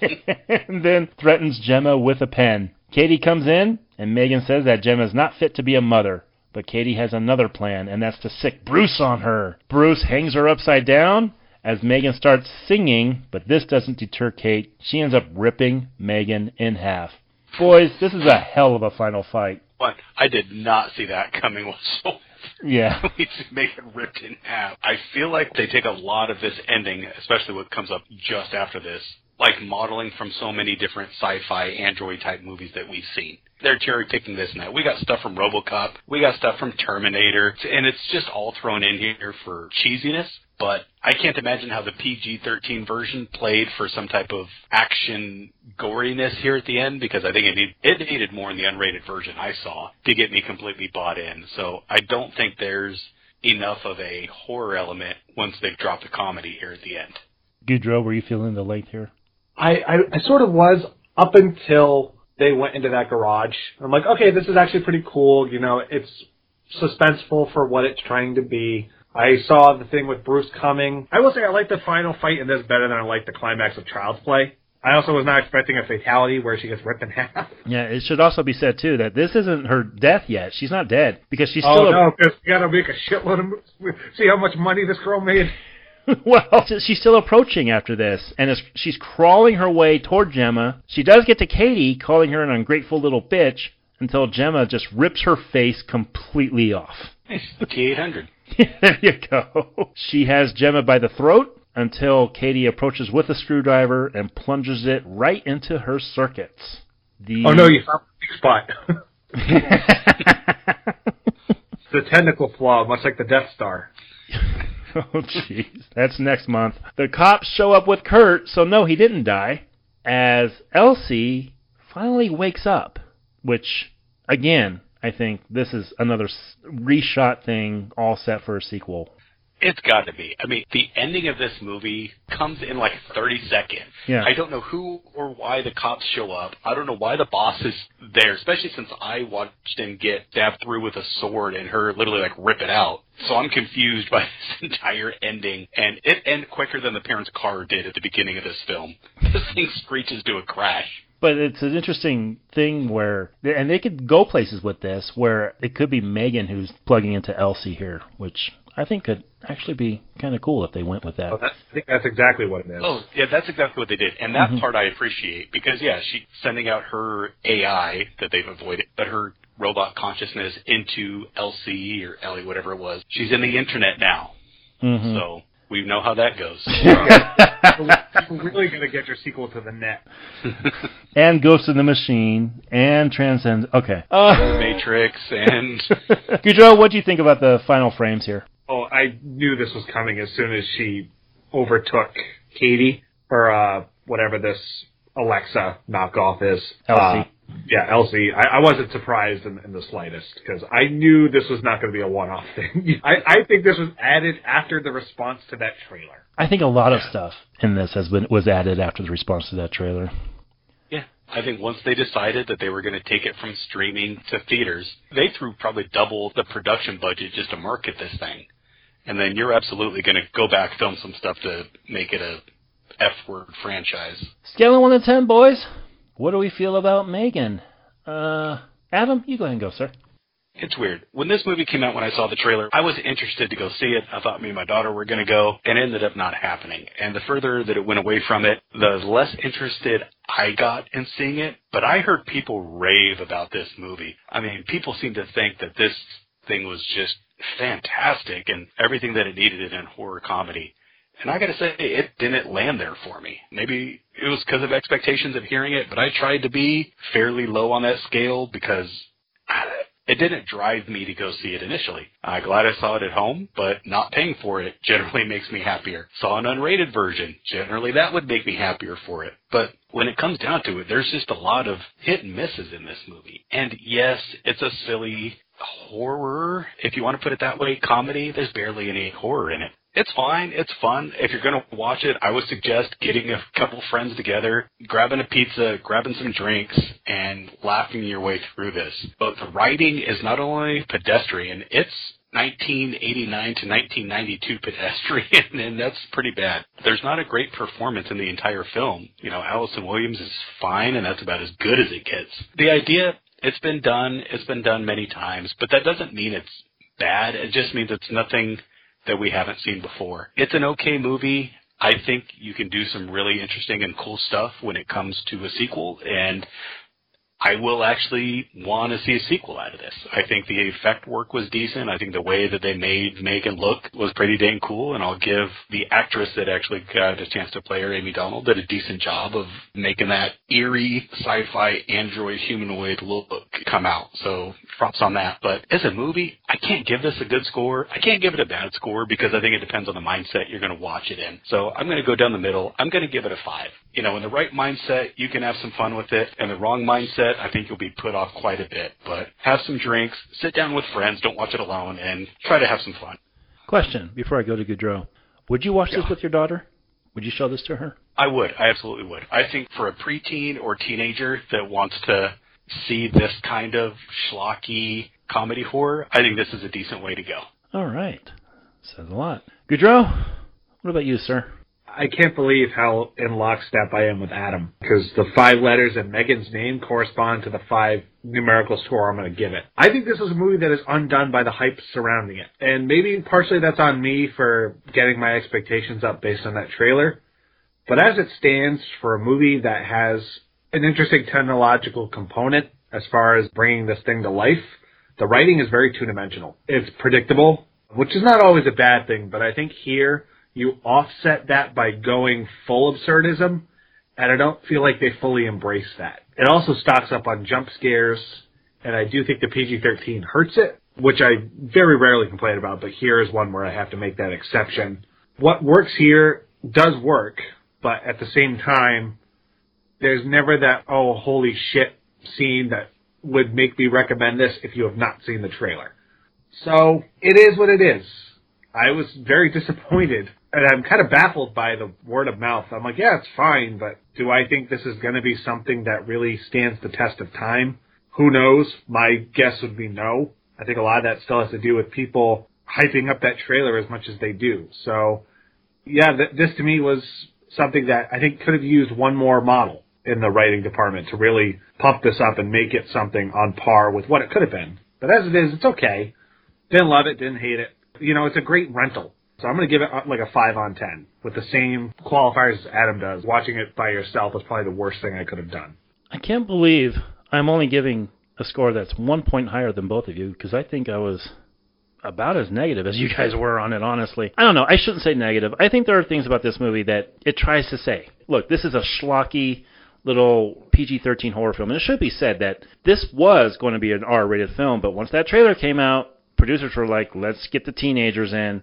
and then threatens Gemma with a pen. Katie comes in, and Megan says that Gemma is not fit to be a mother. But Katie has another plan, and that's to sick Bruce on her. Bruce hangs her upside down as Megan starts singing, but this doesn't deter Kate. She ends up ripping Megan in half. Boys, this is a hell of a final fight. But I did not see that coming whatsoever. Yeah. make ripped in half. I feel like they take a lot of this ending, especially what comes up just after this, like modeling from so many different sci-fi android type movies that we've seen. They're cherry picking this and that. We got stuff from RoboCop, we got stuff from Terminator, and it's just all thrown in here for cheesiness. But I can't imagine how the PG-13 version played for some type of action goriness here at the end because I think it, need, it needed more in the unrated version I saw to get me completely bought in. So I don't think there's enough of a horror element once they've dropped the comedy here at the end. Goudreau, were you feeling the length here? I, I, I sort of was up until they went into that garage. I'm like, okay, this is actually pretty cool. You know, it's suspenseful for what it's trying to be. I saw the thing with Bruce coming. I will say I like the final fight in this better than I like the climax of Child's Play. I also was not expecting a fatality where she gets ripped in half. Yeah, it should also be said too that this isn't her death yet. She's not dead because she's oh still. no, because you gotta make a shitload of moves. See how much money this girl made. well, she's still approaching after this, and is, she's crawling her way toward Gemma. She does get to Katie, calling her an ungrateful little bitch, until Gemma just rips her face completely off. T800. there you go. She has Gemma by the throat until Katie approaches with a screwdriver and plunges it right into her circuits. The Oh no, you found the weak spot. the technical flaw, much like the Death Star. oh, jeez. That's next month. The cops show up with Kurt, so no, he didn't die. As Elsie finally wakes up, which, again, I think this is another reshot thing all set for a sequel. It's got to be. I mean, the ending of this movie comes in like 30 seconds. Yeah. I don't know who or why the cops show up. I don't know why the boss is there, especially since I watched him get stabbed through with a sword and her literally like rip it out. So I'm confused by this entire ending, and it ended quicker than the parents' car did at the beginning of this film. This thing screeches to a crash. But it's an interesting thing where, and they could go places with this, where it could be Megan who's plugging into Elsie here, which I think could actually be kind of cool if they went with that. Oh, that's, I think that's exactly what it is. Oh, yeah, that's exactly what they did. And that part I appreciate because, yeah, she's sending out her AI that they've avoided, but her robot consciousness into LC or Ellie, whatever it was. She's in the internet now. Mhm. So we know how that goes. You're really gonna get your sequel to the net. and Ghost in the Machine and Transcend. Okay. Uh, Matrix and Goudreau, what do you think about the final frames here? Oh, I knew this was coming as soon as she overtook Katie or uh whatever this Alexa knockoff is. Elsie. Uh, yeah, Elsie. I, I wasn't surprised in, in the slightest because I knew this was not going to be a one-off thing. I, I think this was added after the response to that trailer. I think a lot of stuff in this has been was added after the response to that trailer. Yeah, I think once they decided that they were going to take it from streaming to theaters, they threw probably double the production budget just to market this thing. And then you're absolutely going to go back film some stuff to make it a F word franchise. Scale of one to ten, boys. What do we feel about Megan? Uh, Adam, you go ahead and go, sir. It's weird. When this movie came out, when I saw the trailer, I was interested to go see it. I thought me and my daughter were going to go, and it ended up not happening. And the further that it went away from it, the less interested I got in seeing it. But I heard people rave about this movie. I mean, people seem to think that this thing was just fantastic and everything that it needed in horror comedy. And I gotta say, it didn't land there for me. Maybe it was because of expectations of hearing it, but I tried to be fairly low on that scale because it didn't drive me to go see it initially. I'm glad I saw it at home, but not paying for it generally makes me happier. Saw an unrated version. Generally that would make me happier for it. But when it comes down to it, there's just a lot of hit and misses in this movie. And yes, it's a silly horror, if you want to put it that way, comedy. There's barely any horror in it. It's fine. It's fun. If you're going to watch it, I would suggest getting a couple friends together, grabbing a pizza, grabbing some drinks, and laughing your way through this. But the writing is not only pedestrian, it's 1989 to 1992 pedestrian, and that's pretty bad. There's not a great performance in the entire film. You know, Allison Williams is fine, and that's about as good as it gets. The idea, it's been done, it's been done many times, but that doesn't mean it's bad. It just means it's nothing that we haven't seen before. It's an okay movie. I think you can do some really interesting and cool stuff when it comes to a sequel, and I will actually want to see a sequel out of this. I think the effect work was decent. I think the way that they made Megan look was pretty dang cool, and I'll give the actress that actually got a chance to play her, Amie Donald, did a decent job of making that eerie sci-fi android humanoid look come out. So props on that. But as a movie, I can't give this a good score. I can't give it a bad score because I think it depends on the mindset you're going to watch it in. So I'm going to go down the middle. I'm going to give it a five. You know, in the right mindset, you can have some fun with it. In the wrong mindset, I think you'll be put off quite a bit. But have some drinks, sit down with friends, don't watch it alone, and try to have some fun. Question before I go to Goudreau. Would you watch this with your daughter? Would you show this to her? I would. I absolutely would. I think for a preteen or teenager that wants to see this kind of schlocky comedy horror, I think this is a decent way to go. All right. Says a lot. Goudreau, what about you, sir? I can't believe how in lockstep I am with Adam because the five letters in Megan's name correspond to the five numerical score I'm going to give it. I think this is a movie that is undone by the hype surrounding it, and maybe partially that's on me for getting my expectations up based on that trailer. But as it stands for a movie that has an interesting technological component as far as bringing this thing to life, the writing is very two-dimensional. It's predictable, which is not always a bad thing, but I think here you offset that by going full absurdism, and I don't feel like they fully embrace that. It also stocks up on jump scares, and I do think the PG-13 hurts it, which I very rarely complain about, but here is one where I have to make that exception. What works here does work, but at the same time, there's never that, oh, holy shit scene that would make me recommend this if you have not seen the trailer. So, it is what it is. I was very disappointed, and I'm kind of baffled by the word of mouth. I'm like, yeah, it's fine, but do I think this is going to be something that really stands the test of time? Who knows? My guess would be no. I think a lot of that still has to do with people hyping up that trailer as much as they do. So, yeah, th- this to me was something that I think could have used one more model in the writing department to really pump this up and make it something on par with what it could have been. But as it is, it's okay. Didn't love it, didn't hate it. You know, it's a great rental. So I'm going to give it uh, like a 5 on 10 with the same qualifiers as Adam does. Watching it by yourself was probably the worst thing I could have done. I can't believe I'm only giving a score that's one point higher than both of you because I think I was about as negative as you guys were on it, honestly. I don't know. I shouldn't say negative. I think there are things about this movie that it tries to say. Look, this is a schlocky little PG 13 horror film. And it should be said that this was going to be an R rated film, but once that trailer came out, producers were like, let's get the teenagers in.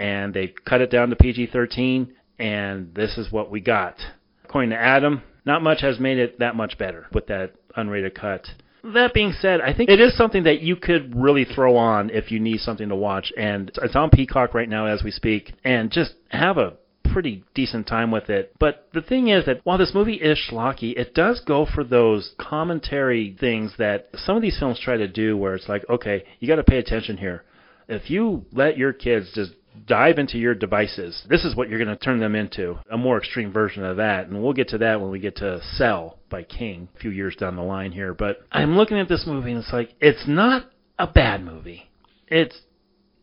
And they cut it down to PG 13, and this is what we got. According to Adam, not much has made it that much better with that unrated cut. That being said, I think it is something that you could really throw on if you need something to watch, and it's on Peacock right now as we speak, and just have a pretty decent time with it. But the thing is that while this movie is schlocky, it does go for those commentary things that some of these films try to do, where it's like, okay, you got to pay attention here. If you let your kids just dive into your devices. This is what you're going to turn them into. A more extreme version of that. And we'll get to that when we get to Cell by King a few years down the line here. But I'm looking at this movie and it's like, it's not a bad movie. It's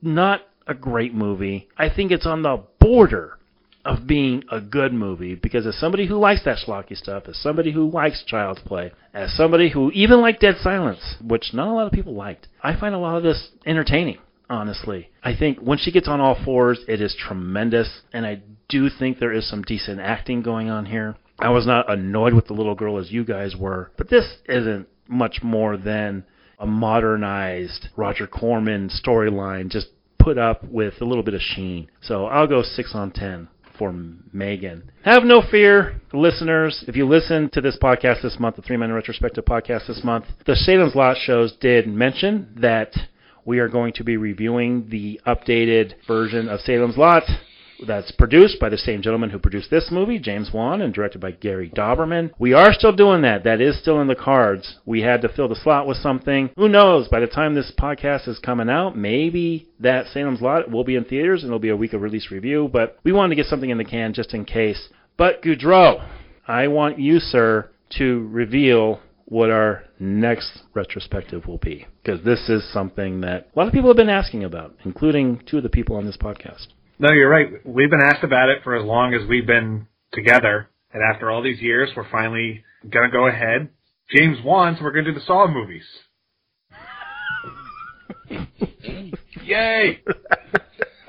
not a great movie. I think it's on the border of being a good movie because as somebody who likes that schlocky stuff, as somebody who likes Child's Play, as somebody who even liked Dead Silence, which not a lot of people liked, I find a lot of this entertaining honestly. I think when she gets on all fours, it is tremendous, and I do think there is some decent acting going on here. I was not annoyed with the little girl as you guys were, but this isn't much more than a modernized Roger Corman storyline just put up with a little bit of sheen. So I'll go 6 on 10 for Megan. Have no fear, listeners. If you listen to this podcast this month, the Three Men Retrospective podcast this month, the Salem's Lot shows did mention that we are going to be reviewing the updated version of Salem's Lot that's produced by the same gentleman who produced this movie, James Wan, and directed by Gary Dauberman. We are still doing that. That is still in the cards. We had to fill the slot with something. Who knows? By the time this podcast is coming out, maybe that Salem's Lot will be in theaters and it'll be a week of release review, but we wanted to get something in the can just in case. But Goudreau, I want you, sir, to reveal what our next retrospective will be. Because this is something that a lot of people have been asking about, including two of the people on this podcast. No, you're right. We've been asked about it for as long as we've been together. And after all these years, we're finally going to go ahead. James Wan's, so we're going to do the Saw movies. Yay!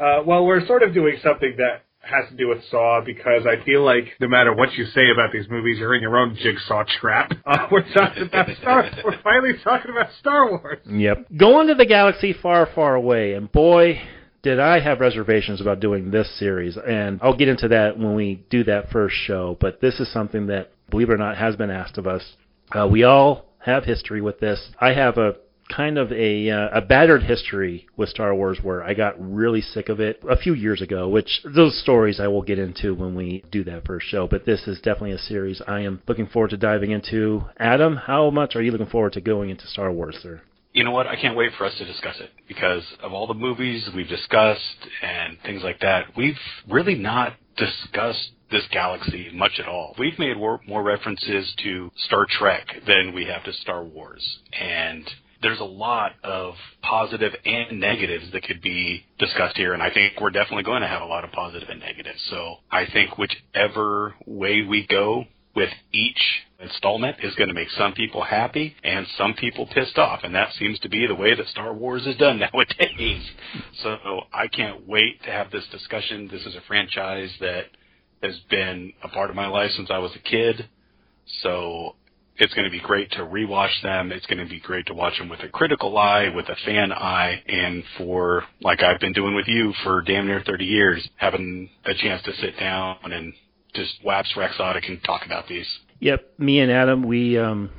uh, well, we're sort of doing something that has to do with Saw because I feel like no matter what you say about these movies, you're in your own jigsaw trap. Uh, we're talking about Star. We're finally talking about Star Wars. Yep. Going to the galaxy far, far away, and boy, did I have reservations about doing this series. And I'll get into that when we do that first show. But this is something that, believe it or not, has been asked of us. Uh, we all have history with this. I have a kind of a uh, a battered history with Star Wars where I got really sick of it a few years ago, which those stories I will get into when we do that first show, but this is definitely a series I am looking forward to diving into. Adam, how much are you looking forward to going into Star Wars, sir? You know what? I can't wait for us to discuss it because of all the movies we've discussed and things like that. We've really not discussed this galaxy much at all. We've made more, more references to Star Trek than we have to Star Wars. And there's a lot of positive and negatives that could be discussed here, and I think we're definitely going to have a lot of positive and negatives. So I think whichever way we go with each installment is going to make some people happy and some people pissed off, and that seems to be the way that Star Wars is done nowadays. So I can't wait to have this discussion. This is a franchise that has been a part of my life since I was a kid. So it's going to be great to rewatch them. It's going to be great to watch them with a critical eye, with a fan eye, and for, like I've been doing with you for damn near 30 years, having a chance to sit down and just wax Rexotic and talk about these. Yep, me and Adam, we um,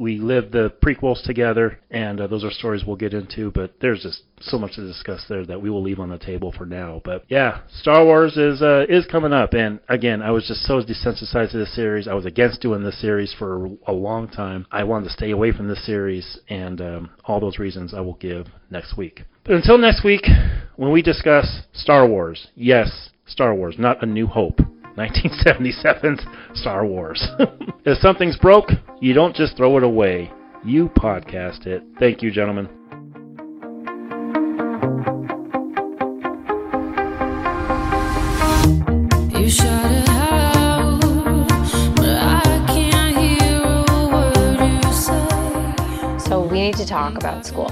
we lived the prequels together, and uh, those are stories we'll get into. But there's just so much to discuss there that we will leave on the table for now. But yeah, Star Wars is uh, is coming up, and again, I was just so desensitized to this series. I was against doing this series for a long time. I wanted to stay away from this series, and um, all those reasons I will give next week. But until next week, when we discuss Star Wars, yes, Star Wars, not A New Hope. 1977's Star Wars. if something's broke, you don't just throw it away. You podcast it. Thank you, gentlemen. You shut it out, but I can't hear a word you say. So we need to talk about school.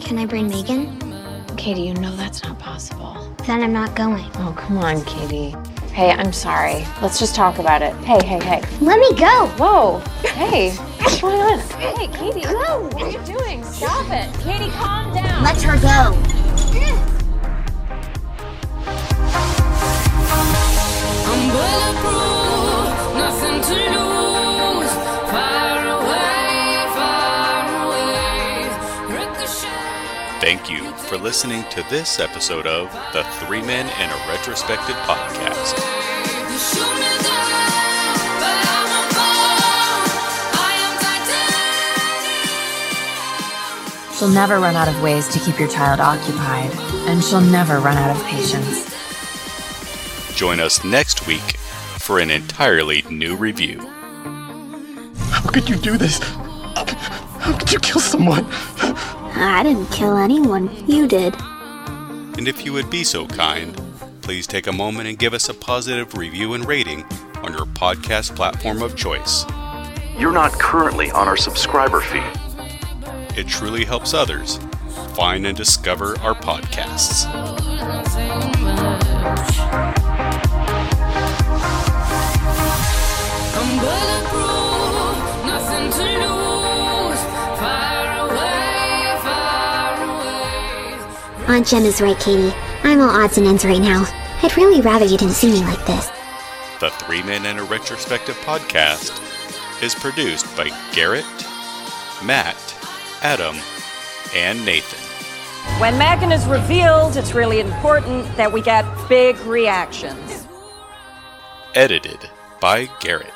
Can I bring Megan? Katie, you know that's not possible. Then I'm not going. Oh, come on, Katie. Hey, I'm sorry. Let's just talk about it. Hey, hey, hey. Let me go. Whoa. Hey, what's going on? Hey, Katie. Go. What are you doing? Stop it. Katie, calm down. Let her go. I'm bulletproof, nothing to lose. Far away, far away. Ricochet. Thank you for listening to this episode of the Three Men in a Retrospective podcast. You shoot me down, but I'm a ball. I am titanium. She'll never run out of ways to keep your child occupied, and she'll never run out of patience. Join us next week for an entirely new review. How could you do this? How could you kill someone? I didn't kill anyone. You did. And if you would be so kind, please take a moment and give us a positive review and rating on your podcast platform of choice. You're not currently on our subscriber feed. It truly helps others find and discover our podcasts. Aunt Jem is right, Katie. I'm all odds and ends right now. I'd really rather you didn't see me like this. The Three Men and a Retrospective podcast is produced by Garrett, Matt, Adam, and Nathan. When Megan is revealed, it's really important that we get big reactions. Edited by Garrett.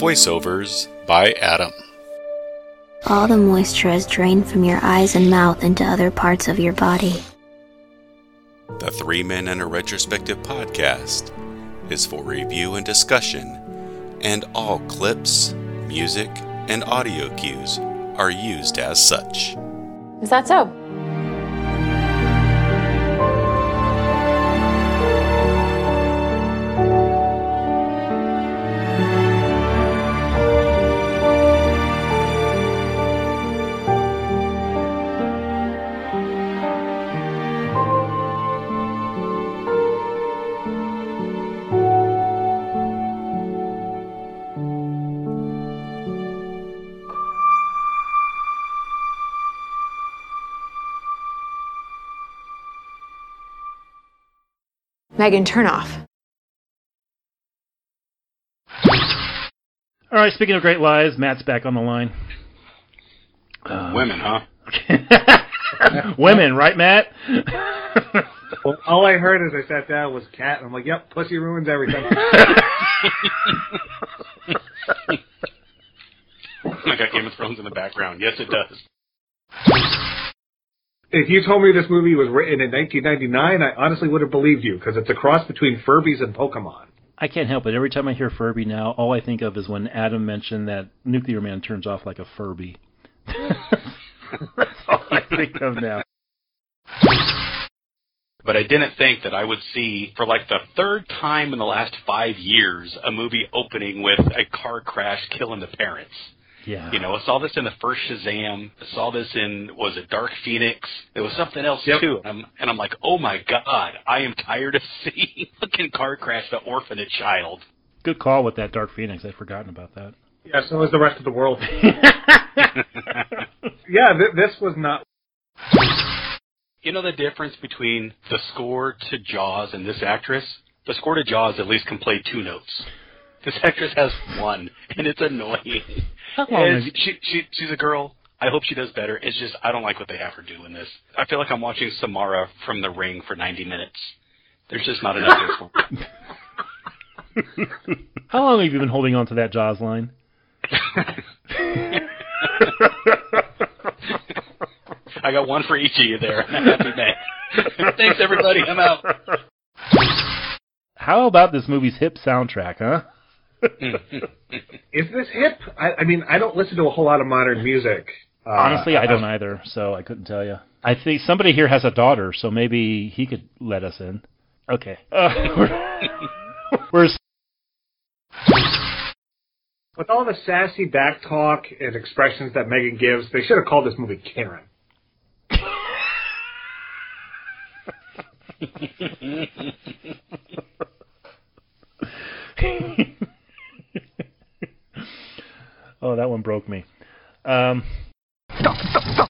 Voiceovers by Adam. All the moisture has drained from your eyes and mouth into other parts of your body. The Three Men and a Retrospective podcast is for review and discussion, and all clips, music, and audio cues are used as such. Is that so? Megan, turn off. All right, speaking of great lies, Matt's back on the line. Uh, Women, huh? Women, right, Matt? Well, all I heard as I sat down was cat, and I'm like, yep, pussy ruins everything. I got Game of Thrones in the background. Yes, it does. If you told me this movie was written in 1999, I honestly would have believed you, because it's a cross between Furbies and Pokemon. I can't help it. Every time I hear Furby now, all I think of is when Adam mentioned that Nuclear Man turns off like a Furby. That's all I think of now. But I didn't think that I would see, for like the third time in the last five years, a movie opening with a car crash killing the parents. Yeah. You know, I saw this in the first Shazam. I saw this in was it Dark Phoenix? There was something else Yep. too. And I'm, and I'm like, oh my god, I am tired of seeing fucking car crash the orphan a child. Good call with that Dark Phoenix. I'd forgotten about that. Yeah, so is the rest of the world. yeah, th- this was not. You know the difference between the score to Jaws and this actress? The score to Jaws at least can play two notes. This actress has one, and it's annoying. How long And have she, she, she's a girl. I hope she does better. It's just I don't like what they have her do in this. I feel like I'm watching Samara from The Ring for 90 minutes. There's just not enough there for How long have you been holding on to that Jaws line? I got one for each of you there. Happy man. Thanks everybody. I'm out. How about this movie's hip soundtrack, huh? Is this hip? I, I mean, I don't listen to a whole lot of modern music. Uh, Honestly, I don't either, so I couldn't tell you. I think somebody here has a daughter, so maybe he could let us in. Okay. Uh, we're, we're With all the sassy back talk and expressions that Megan gives, they should have called this movie Karen. oh, that one broke me. Um, Stop, stop, stop.